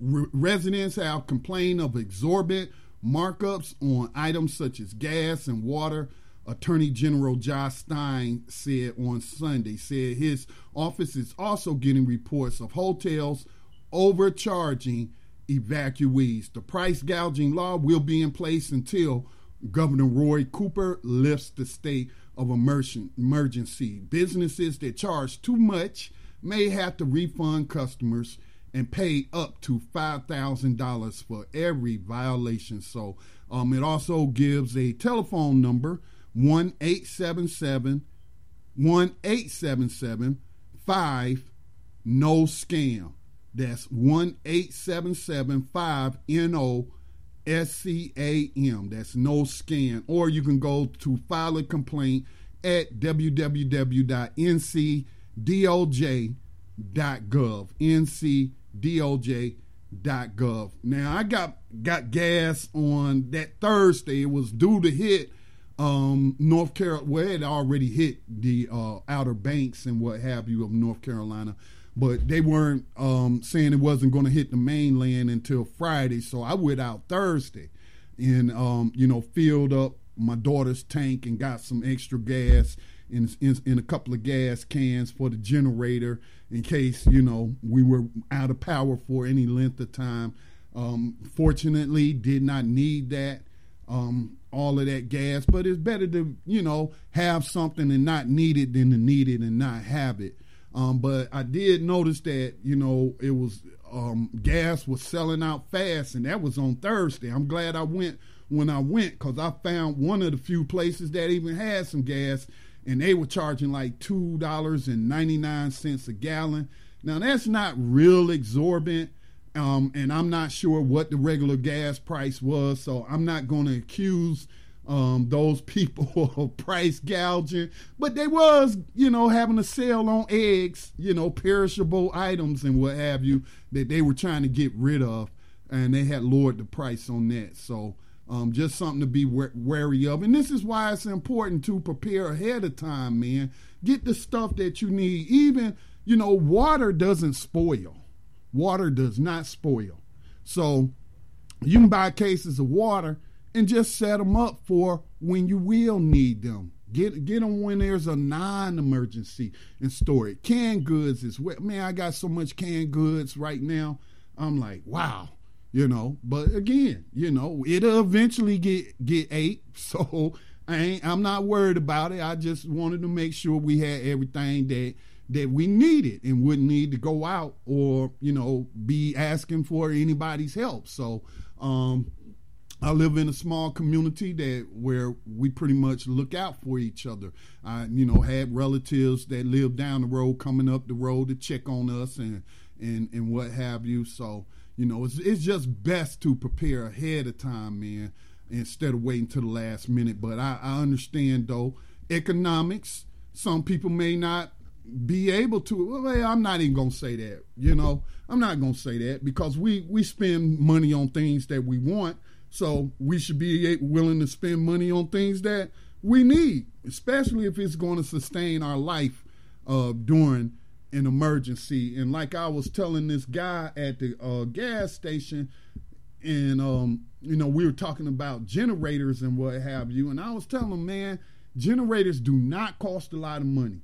re- residents have complained of exorbitant markups on items such as gas and water. Attorney General Josh Stein said on Sunday, said his office is also getting reports of hotels overcharging evacuees. The price gouging law will be in place until Governor Roy Cooper lifts the state of emergency. Businesses that charge too much may have to refund customers and pay up to $5,000 for every violation. So um, it also gives a telephone number 1 877 1 877 5 no scam. That's 1 877 5 NO SCAM. That's no scam. Or you can go to file a complaint at www.ncdoj.gov. ncdoj.gov. Now I got got gas on that Thursday. It was due to hit um, North Carolina. Well, it already hit the uh, Outer Banks and what have you of North Carolina but they weren't um, saying it wasn't going to hit the mainland until Friday. So I went out Thursday and um, you know filled up my daughter's tank and got some extra gas in, in, in a couple of gas cans for the generator in case you know we were out of power for any length of time. Um, fortunately, did not need that. Um, all of that gas, but it's better to, you know, have something and not need it than to need it and not have it. Um, but I did notice that you know it was um, gas was selling out fast, and that was on Thursday. I'm glad I went when I went because I found one of the few places that even had some gas, and they were charging like two dollars and ninety nine cents a gallon. Now that's not real exorbitant. Um, and I'm not sure what the regular gas price was, so I'm not going to accuse um, those people (laughs) price gouging, but they was, you know, having a sale on eggs, you know, perishable items and what have you that they were trying to get rid of, and they had lowered the price on that. So, um, just something to be wary of. And this is why it's important to prepare ahead of time, man. Get the stuff that you need. Even, you know, water doesn't spoil. Water does not spoil. So you can buy cases of water and just set them up for when you will need them. Get get them when there's a non-emergency and store it. Canned goods is well. Man, I got so much canned goods right now. I'm like, wow, you know. But again, you know, it'll eventually get get ate. (laughs) So I ain't. I'm not worried about it. I just wanted to make sure we had everything that that we needed and wouldn't need to go out or you know be asking for anybody's help. So um, I live in a small community that where we pretty much look out for each other. I, you know, had relatives that live down the road, coming up the road to check on us and and and what have you. So, you know, it's it's just best to prepare ahead of time, man, instead of waiting to the last minute. But I, I understand though, economics. Some people may not be able to. Well, I'm not even gonna say that. You know, I'm not gonna say that because we we spend money on things that we want so we should be willing to spend money on things that we need, especially if it's going to sustain our life uh, during an emergency. And like I was telling this guy at the uh, gas station, and um, you know we were talking about generators and what have you, and I was telling him, man, generators do not cost a lot of money.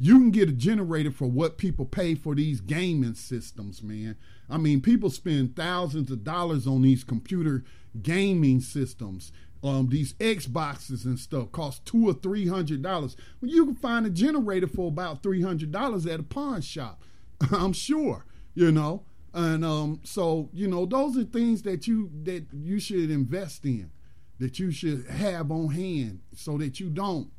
You can get a generator for what people pay for these gaming systems, man. I mean, people spend thousands of dollars on these computer gaming systems. Um, these Xboxes and stuff cost two or three hundred dollars. Well, you can find a generator for about three hundred dollars at a pawn shop. (laughs) I'm sure, you know. And um, so, you know, those are things that you that you should invest in, that you should have on hand, so that you don't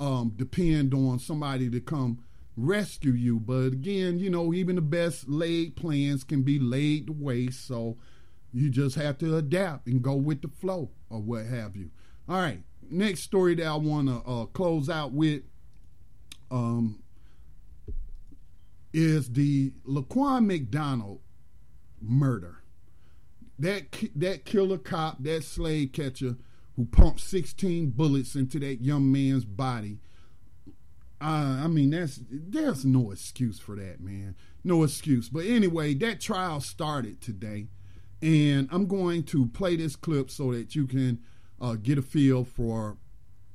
um, depend on somebody to come rescue you. But again, you know, even the best laid plans can be laid to waste. So you just have to adapt and go with the flow or what have you. All right, next story that I want to uh, close out with um, is the Laquan McDonald murder. that that killer cop, that slave catcher who pumped 16 bullets into that young man's body. Uh, I mean, that's there's no excuse for that, man. No excuse. But anyway, that trial started today, and I'm going to play this clip so that you can uh, get a feel for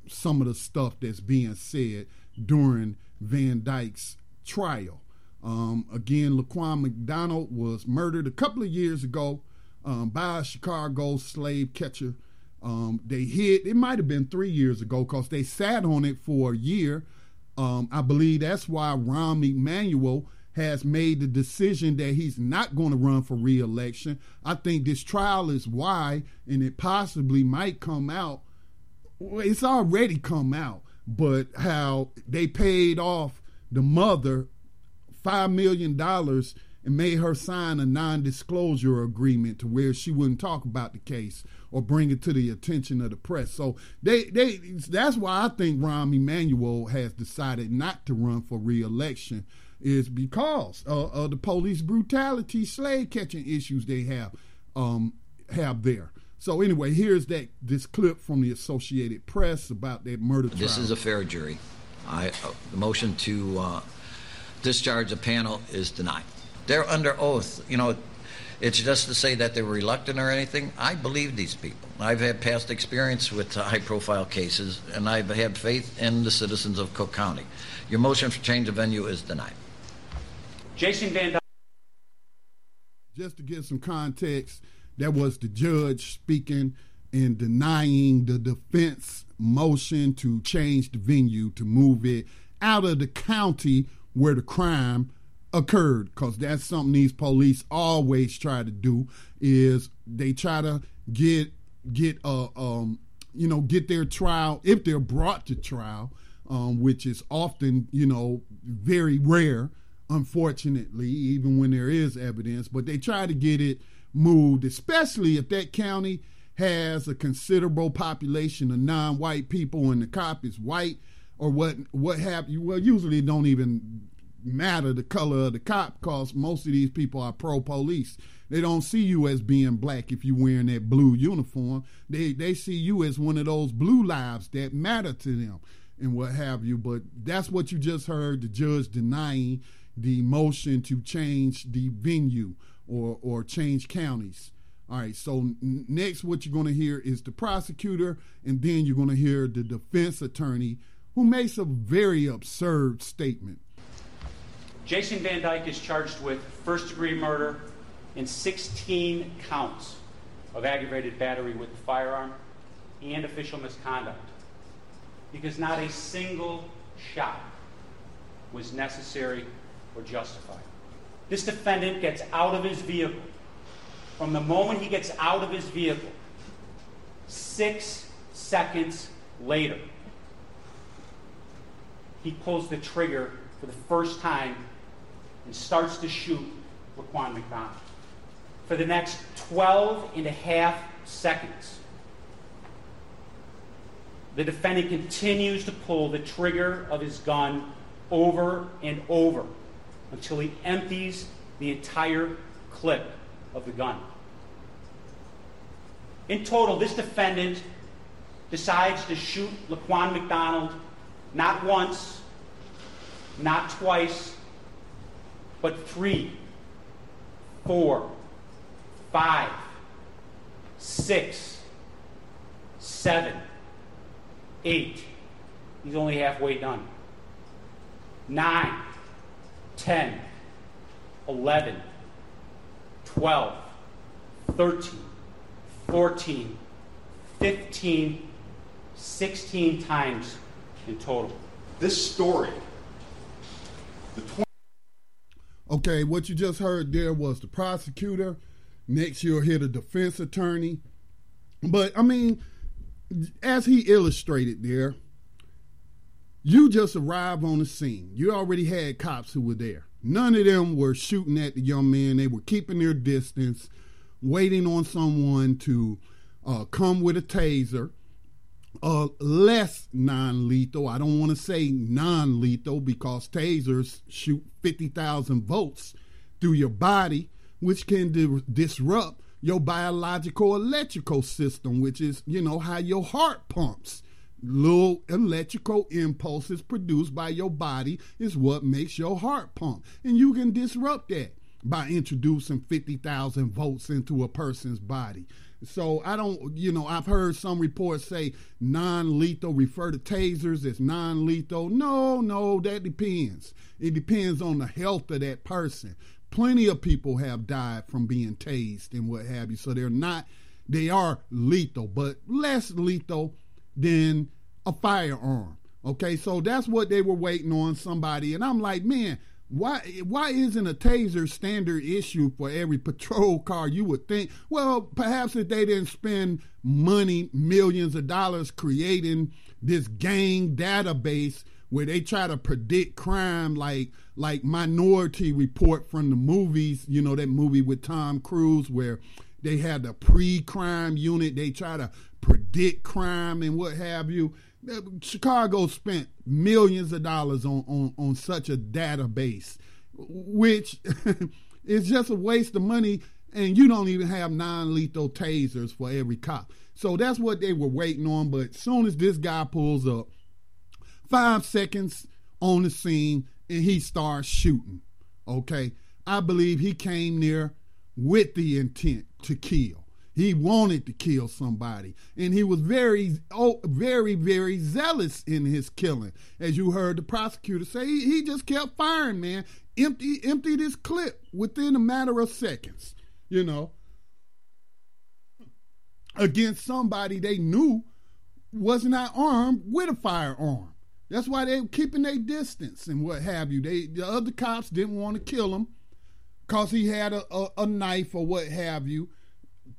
some of the stuff that's being said during Van Dyke's trial. Um, again, Laquan McDonald was murdered a couple of years ago um, by a Chicago slave catcher. Um, they hid, it might have been three years ago because they sat on it for a year. Um, I believe that's why Rahm Emanuel has made the decision that he's not going to run for reelection. I think this trial is why, and it possibly might come out. It's already come out, but how they paid off the mother $5 million and made her sign a non-disclosure agreement to where she wouldn't talk about the case or bring it to the attention of the press. So they they that's why I think Rahm Emanuel has decided not to run for reelection is because of the police brutality, slave catching issues they have um, have there. So anyway, here's that this clip from the Associated Press about that murder trial. This is a fair jury. I uh, the motion to uh, discharge the panel is denied. They're under oath. You know, it's just to say that they're reluctant or anything. I believe these people. I've had past experience with high profile cases, and I've had faith in the citizens of Cook County. Your motion for change of venue is denied. Jason Van Dyke. Just to give some context, that was the judge speaking and denying the defense motion to change the venue to move it out of the county where the crime occurred because that's something these police always try to do is they try to get get uh um you know get their trial if they're brought to trial um, which is often you know very rare unfortunately even when there is evidence but they try to get it moved especially if that county has a considerable population of non-white people and the cop is white or what what have you well usually it don't even matter the color of the cop because most of these people are pro police. They don't see you as being black if you're wearing that blue uniform. They they see you as one of those blue lives that matter to them and what have you. But that's what you just heard the judge denying the motion to change the venue or or change counties. All right, so next, what you're going to hear is the prosecutor, and then you're going to hear the defense attorney who makes a very absurd statement. Jason Van Dyke is charged with first degree murder and 16 counts of aggravated battery with a firearm and official misconduct because not a single shot was necessary or justified. This defendant gets out of his vehicle. From the moment he gets out of his vehicle, six seconds later, he pulls the trigger for the first time and starts to shoot Laquan McDonald. For the next 12 and a half seconds, the defendant continues to pull the trigger of his gun over and over until he empties the entire clip of the gun. In total, this defendant decides to shoot Laquan McDonald not once, not twice, but three, four, five, six, seven, eight. He's only halfway done. Nine, ten, eleven, twelve, thirteen, fourteen, fifteen, sixteen times in total. This story, the Okay, what you just heard there was the prosecutor. Next, you'll hear the defense attorney. But, I mean, as he illustrated there, you just arrived on the scene. You already had cops who were there. None of them were shooting at the young man. They were keeping their distance, waiting on someone to uh, come with a taser uh, less non lethal. I don't want to say non lethal because tasers shoot 50,000 volts through your body, which can di- disrupt your biological electrical system, which is, you know, how your heart pumps. Little electrical impulses produced by your body is what makes your heart pump. And you can disrupt that by introducing 50,000 volts into a person's body. So I don't, you know, I've heard some reports say non lethal, refer to tasers as non lethal. No, no, that depends. It depends on the health of that person. Plenty of people have died from being tased and what have you. So they're not, they are lethal, but less lethal than a firearm. Okay, so that's what they were waiting on somebody. And I'm like, man, why why isn't a taser standard issue for every (laughs) patrol car? You would think. Well, perhaps if they didn't spend money, millions of dollars creating this gang database where they try to predict crime like like Minority Report from the movies, you know that movie with Tom Cruise where they had the pre-crime unit, they try to predict crime and what have you. Uh, Chicago spent millions of dollars on, on, on such a database, which (laughs) is just a waste of money. And you don't even have non lethal tasers for every cop. So that's what they were waiting on. But as soon as this guy pulls up, five seconds on the scene, and he starts shooting. Okay. I believe he came near with the intent to kill. He wanted to kill somebody, and he was very, oh, very, very zealous in his killing. As you heard the prosecutor say, he, he just kept firing, man. Empty, empty his clip within a matter of seconds. You know, against somebody they knew was not armed with a firearm. That's why they were keeping their distance and what have you. They the other cops didn't want to kill him because he had a, a, a knife or what have you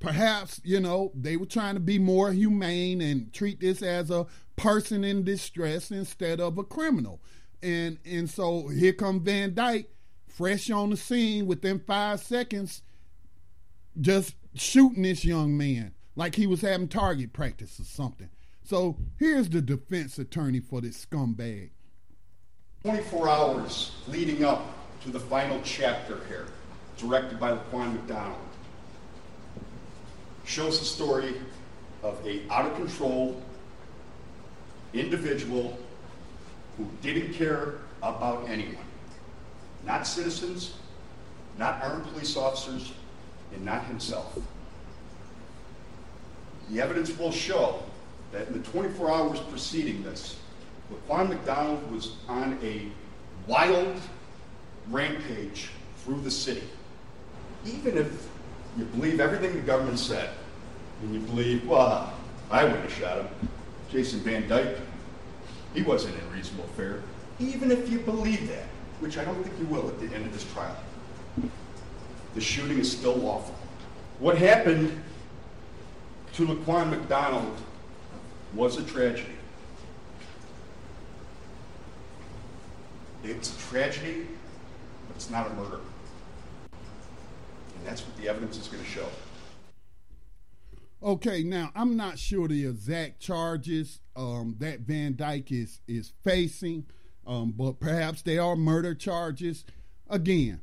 perhaps you know they were trying to be more humane and treat this as a person in distress instead of a criminal. And and so here comes van dyke fresh on the scene within five seconds just shooting this young man like he was having target practice or something. So here's the defense attorney for this scumbag. 24 hours leading up to the final chapter here directed by laquan mcdonald shows the story of a out of control individual who didn't care about anyone. Not citizens, not armed police officers, and not himself. The evidence will show that in the 24 hours preceding this, Laquan McDonald was on a wild rampage through the city. Even if you believe everything the government said, and you believe, well, I wouldn't have shot him. Jason Van Dyke, he wasn't in reasonable fear. Even if you believe that, which I don't think you will at the end of this trial, the shooting is still lawful. What happened to Laquan McDonald was a tragedy. It's a tragedy, but it's not a murder. That's what the evidence is going to show. Okay, now I'm not sure the exact charges um, that Van Dyke is is facing, um, but perhaps they are murder charges. Again,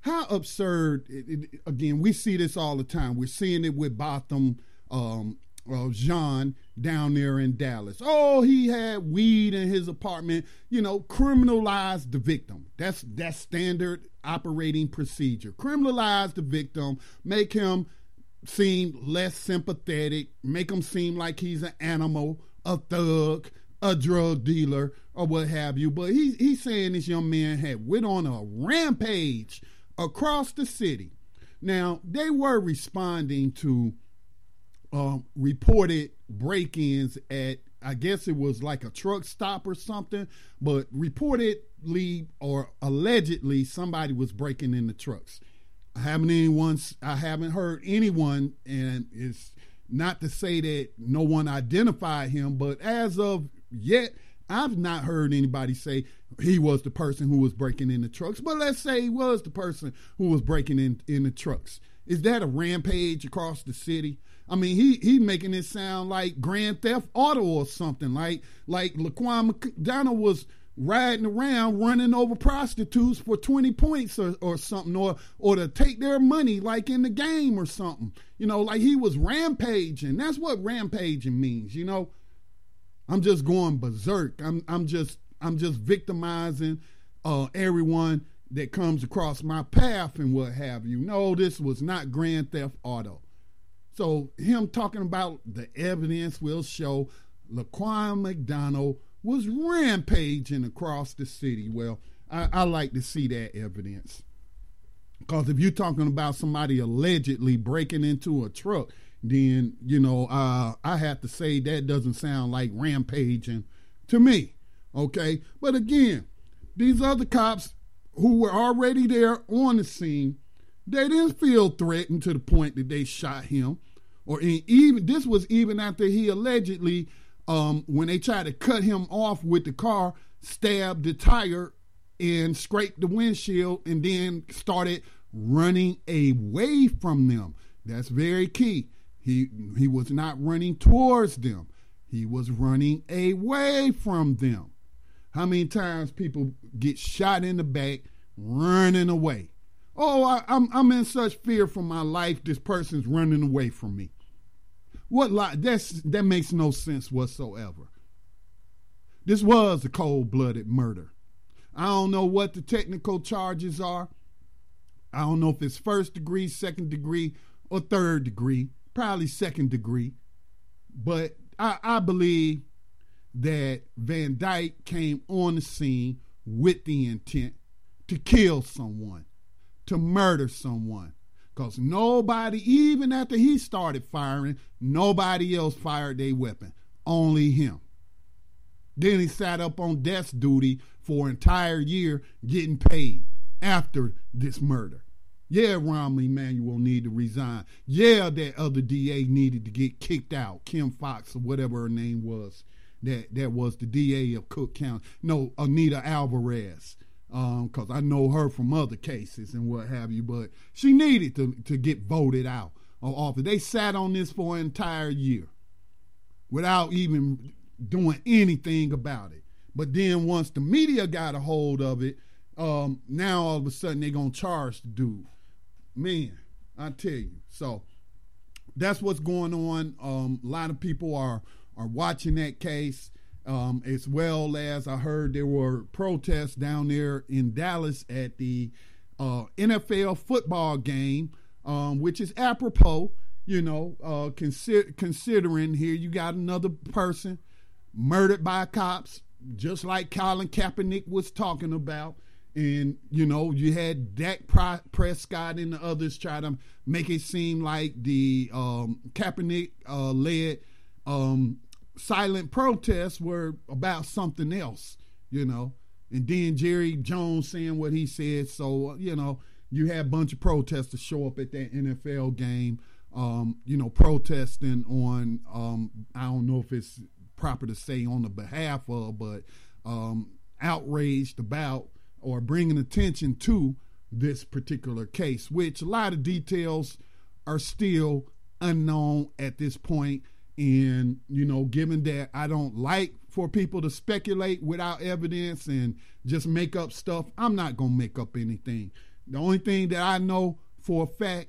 how absurd! It, it, again, we see this all the time. We're seeing it with Botham um, uh, Jean down there in Dallas. Oh, he had weed in his apartment. You know, criminalize the victim. That's that's standard operating procedure. Criminalize the victim. Make him seem less sympathetic, make him seem like he's an animal, a thug, a drug dealer, or what have you. But he, he's saying this young man had went on a rampage across the city. Now, they were responding to um, reported break ins at, I guess it was like a truck stop or something, but reportedly or allegedly somebody was breaking in the trucks. I haven't anyone. I haven't heard anyone, and it's not to say that no one identified him, but as of yet, I've not heard anybody say he was the person who was breaking in the trucks. But let's say he was the person who was breaking in in the trucks. Is that a rampage across the city? I mean, he he making it sound like Grand Theft Auto or something. Like like Laquan McDonald was riding around running over prostitutes for 20 points or, or something or or to take their money like in the game or something. You know like he was rampaging. That's what rampaging means you know? I'm just going berserk. I'm i'm just i'm just victimizing uh everyone that comes across my path and what have you. No this was not grand theft auto. So him talking about the evidence will show laquan mcdonald was rampaging across the city. Well, I, I like to see that evidence. Because if you're talking about somebody allegedly breaking into a truck, then, you know, uh, I have to say that doesn't sound like rampaging to me. Okay. But again, these other cops who were already there on the scene, they didn't feel threatened to the point that they shot him. Or even this was even after he allegedly um, when they tried to cut him off with the car, stabbed the tire and scraped the windshield and then started running away from them. That's very key. He he was not running towards them. He was running away from them. How many times people get shot in the back running away? Oh, I, I'm I'm in such fear for my life. This person's running away from me. What lie? That's that makes no sense whatsoever. This was a cold-blooded murder. I don't know what the technical charges are. I don't know if it's first degree, second degree, or third degree. Probably second degree. But I, I believe that Van Dyke came on the scene with the intent to kill someone, to murder someone. Because nobody, even after he started firing, nobody else fired their weapon. Only him. Then he sat up on desk duty for an entire year getting paid after this murder. Yeah, Rahm Emanuel needed to resign. Yeah, that other DA needed to get kicked out. Kim Foxx or whatever her name was. That that was the DA of Cook County. No, Anita Alvarez because um, I know her from other cases and what have you. But she needed to to get voted out of office. They sat on this for an entire year without even doing anything about it. But then once the media got a hold of it, um, now all of a sudden they're gonna charge the dude. Man, I tell you. So that's what's going on. Um, a lot of people are are watching that case um, as well as I heard there were protests down there in Dallas at the uh, NFL football game, um, which is apropos, you know, uh, consider, considering here you got another person murdered by cops, just like Colin Kaepernick was talking about. And, you know, you had Dak Prescott and the others try to make it seem like the um, Kaepernick uh, led um, silent protests were about something else, you know. And then Jerry Jones saying what he said. So, you know, you had a bunch of protesters show up at that NFL game, um, you know, protesting on, um, I don't know if it's proper to say on the behalf of, but um, outraged about or bringing attention to this particular case, which a lot of details are still unknown at this point. And, you know, given that I don't like for people to speculate without evidence and just make up stuff, I'm not going to make up anything. The only thing that I know for a fact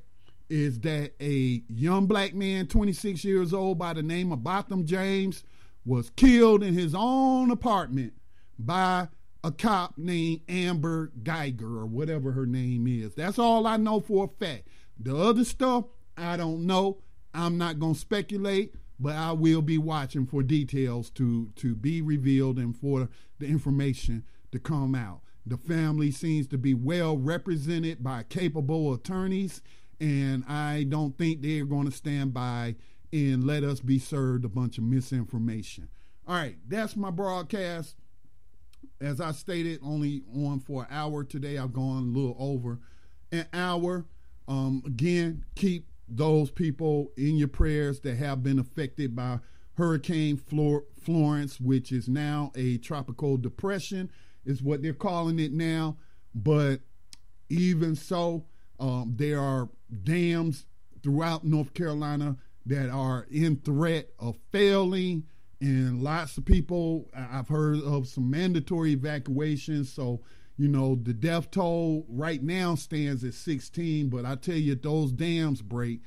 is that a young black man, 26 years old, by the name of Botham James, was killed in his own apartment by a cop named Amber Guyger or whatever her name is. That's all I know for a fact. The other stuff, I don't know. I'm not going to speculate but I will be watching for details to to be revealed and for the information to come out. The family seems to be well represented by capable attorneys, and I don't think they're going to stand by and let us be served a bunch of misinformation. All right, that's my broadcast. As I stated, only on for an hour today. I've gone a little over an hour. Um, again, keep those people in your prayers that have been affected by Hurricane Flor- Florence, which is now a tropical depression, is what they're calling it now. But even so, um, there are dams throughout North Carolina that are in threat of failing, and lots of people. I've heard of some mandatory evacuations. So, you know, the death toll right now stands at 16. But I tell you, those dams break.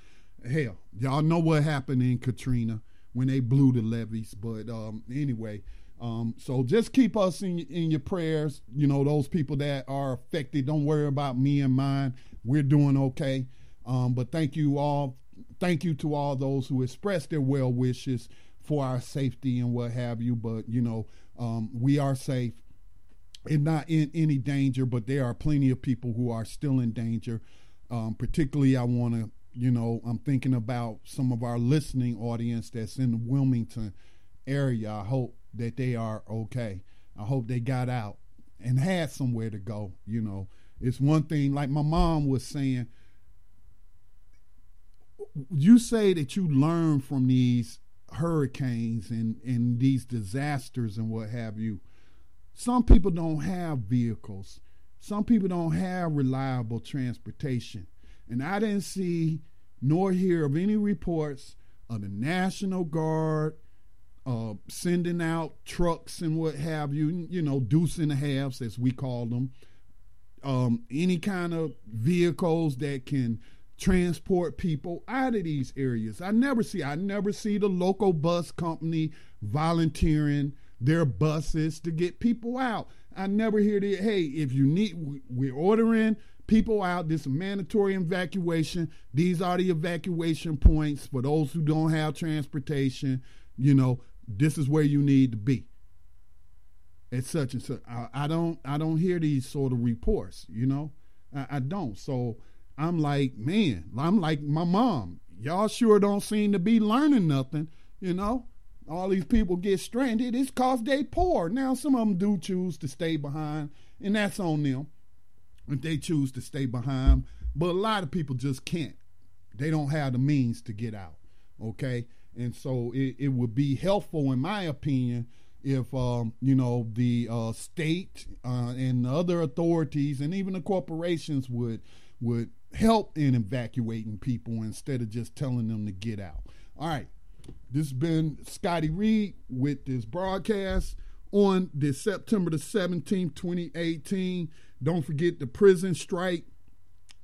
Hell, y'all know what happened in Katrina when they blew the levees. But um, anyway, um, so just keep us in in your prayers. You know, those people that are affected. Don't worry about me and mine. We're doing okay. Um, but thank you all. Thank you to all those who expressed their well wishes for our safety and what have you. But you know, um, we are safe and not in any danger. But there are plenty of people who are still in danger. Um, particularly, I want to, you know, I'm thinking about some of our listening audience that's in the Wilmington area. I hope that they are okay. I hope they got out and had somewhere to go. You know, it's one thing, like my mom was saying. You say that you learn from these hurricanes and, and these disasters and what have you. Some people don't have vehicles. Some people don't have reliable transportation. And I didn't see nor hear of any reports of the National Guard uh, sending out trucks and what have you, you know, deuce and a halves, as we call them, um, any kind of vehicles that can transport people out of these areas. I never see I never see the local bus company volunteering their buses to get people out. I never hear that hey, if you need we're ordering people out, this is mandatory evacuation. These are the evacuation points for those who don't have transportation, you know, this is where you need to be. It's such and such. I, I don't I don't hear these sort of reports, you know. I, I don't. So I'm like, man, I'm like my mom. Y'all sure don't seem to be learning nothing, you know. All these people get stranded. It's cause they poor. Now some of them do choose to stay behind, and that's on them if they choose to stay behind. But a lot of people just can't. They don't have the means to get out. Okay, and so it, it would be helpful, in my opinion, if um, you know the uh, state uh, and other authorities and even the corporations would would help in evacuating people instead of just telling them to get out. All right. This has been Scotty Reed with this broadcast on this September the 17th, 2018. Don't forget the prison strike.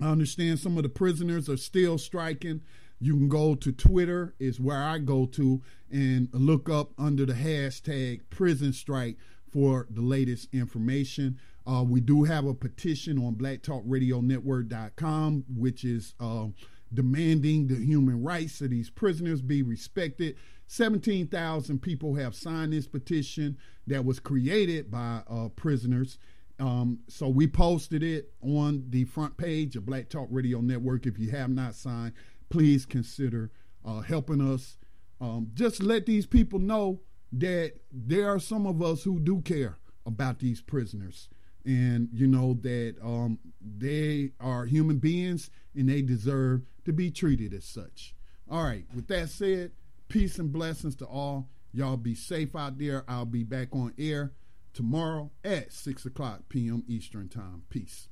I understand some of the prisoners are still striking. You can go to Twitter, is where I go to, and look up under the hashtag prison strike for the latest information. Uh, we do have a petition on blacktalkradionetwork.com, which is uh, demanding the human rights of these prisoners be respected. 17,000 people have signed this petition that was created by uh, prisoners. Um, so we posted it on the front page of Black Talk Radio Network. If you have not signed, please consider uh, helping us. Um, just let these people know that there are some of us who do care about these prisoners and you know that um, they are human beings and they deserve to be treated as such. All right, with that said, peace and blessings to all. Y'all be safe out there. I'll be back on air tomorrow at 6 o'clock p.m. Eastern Time. Peace.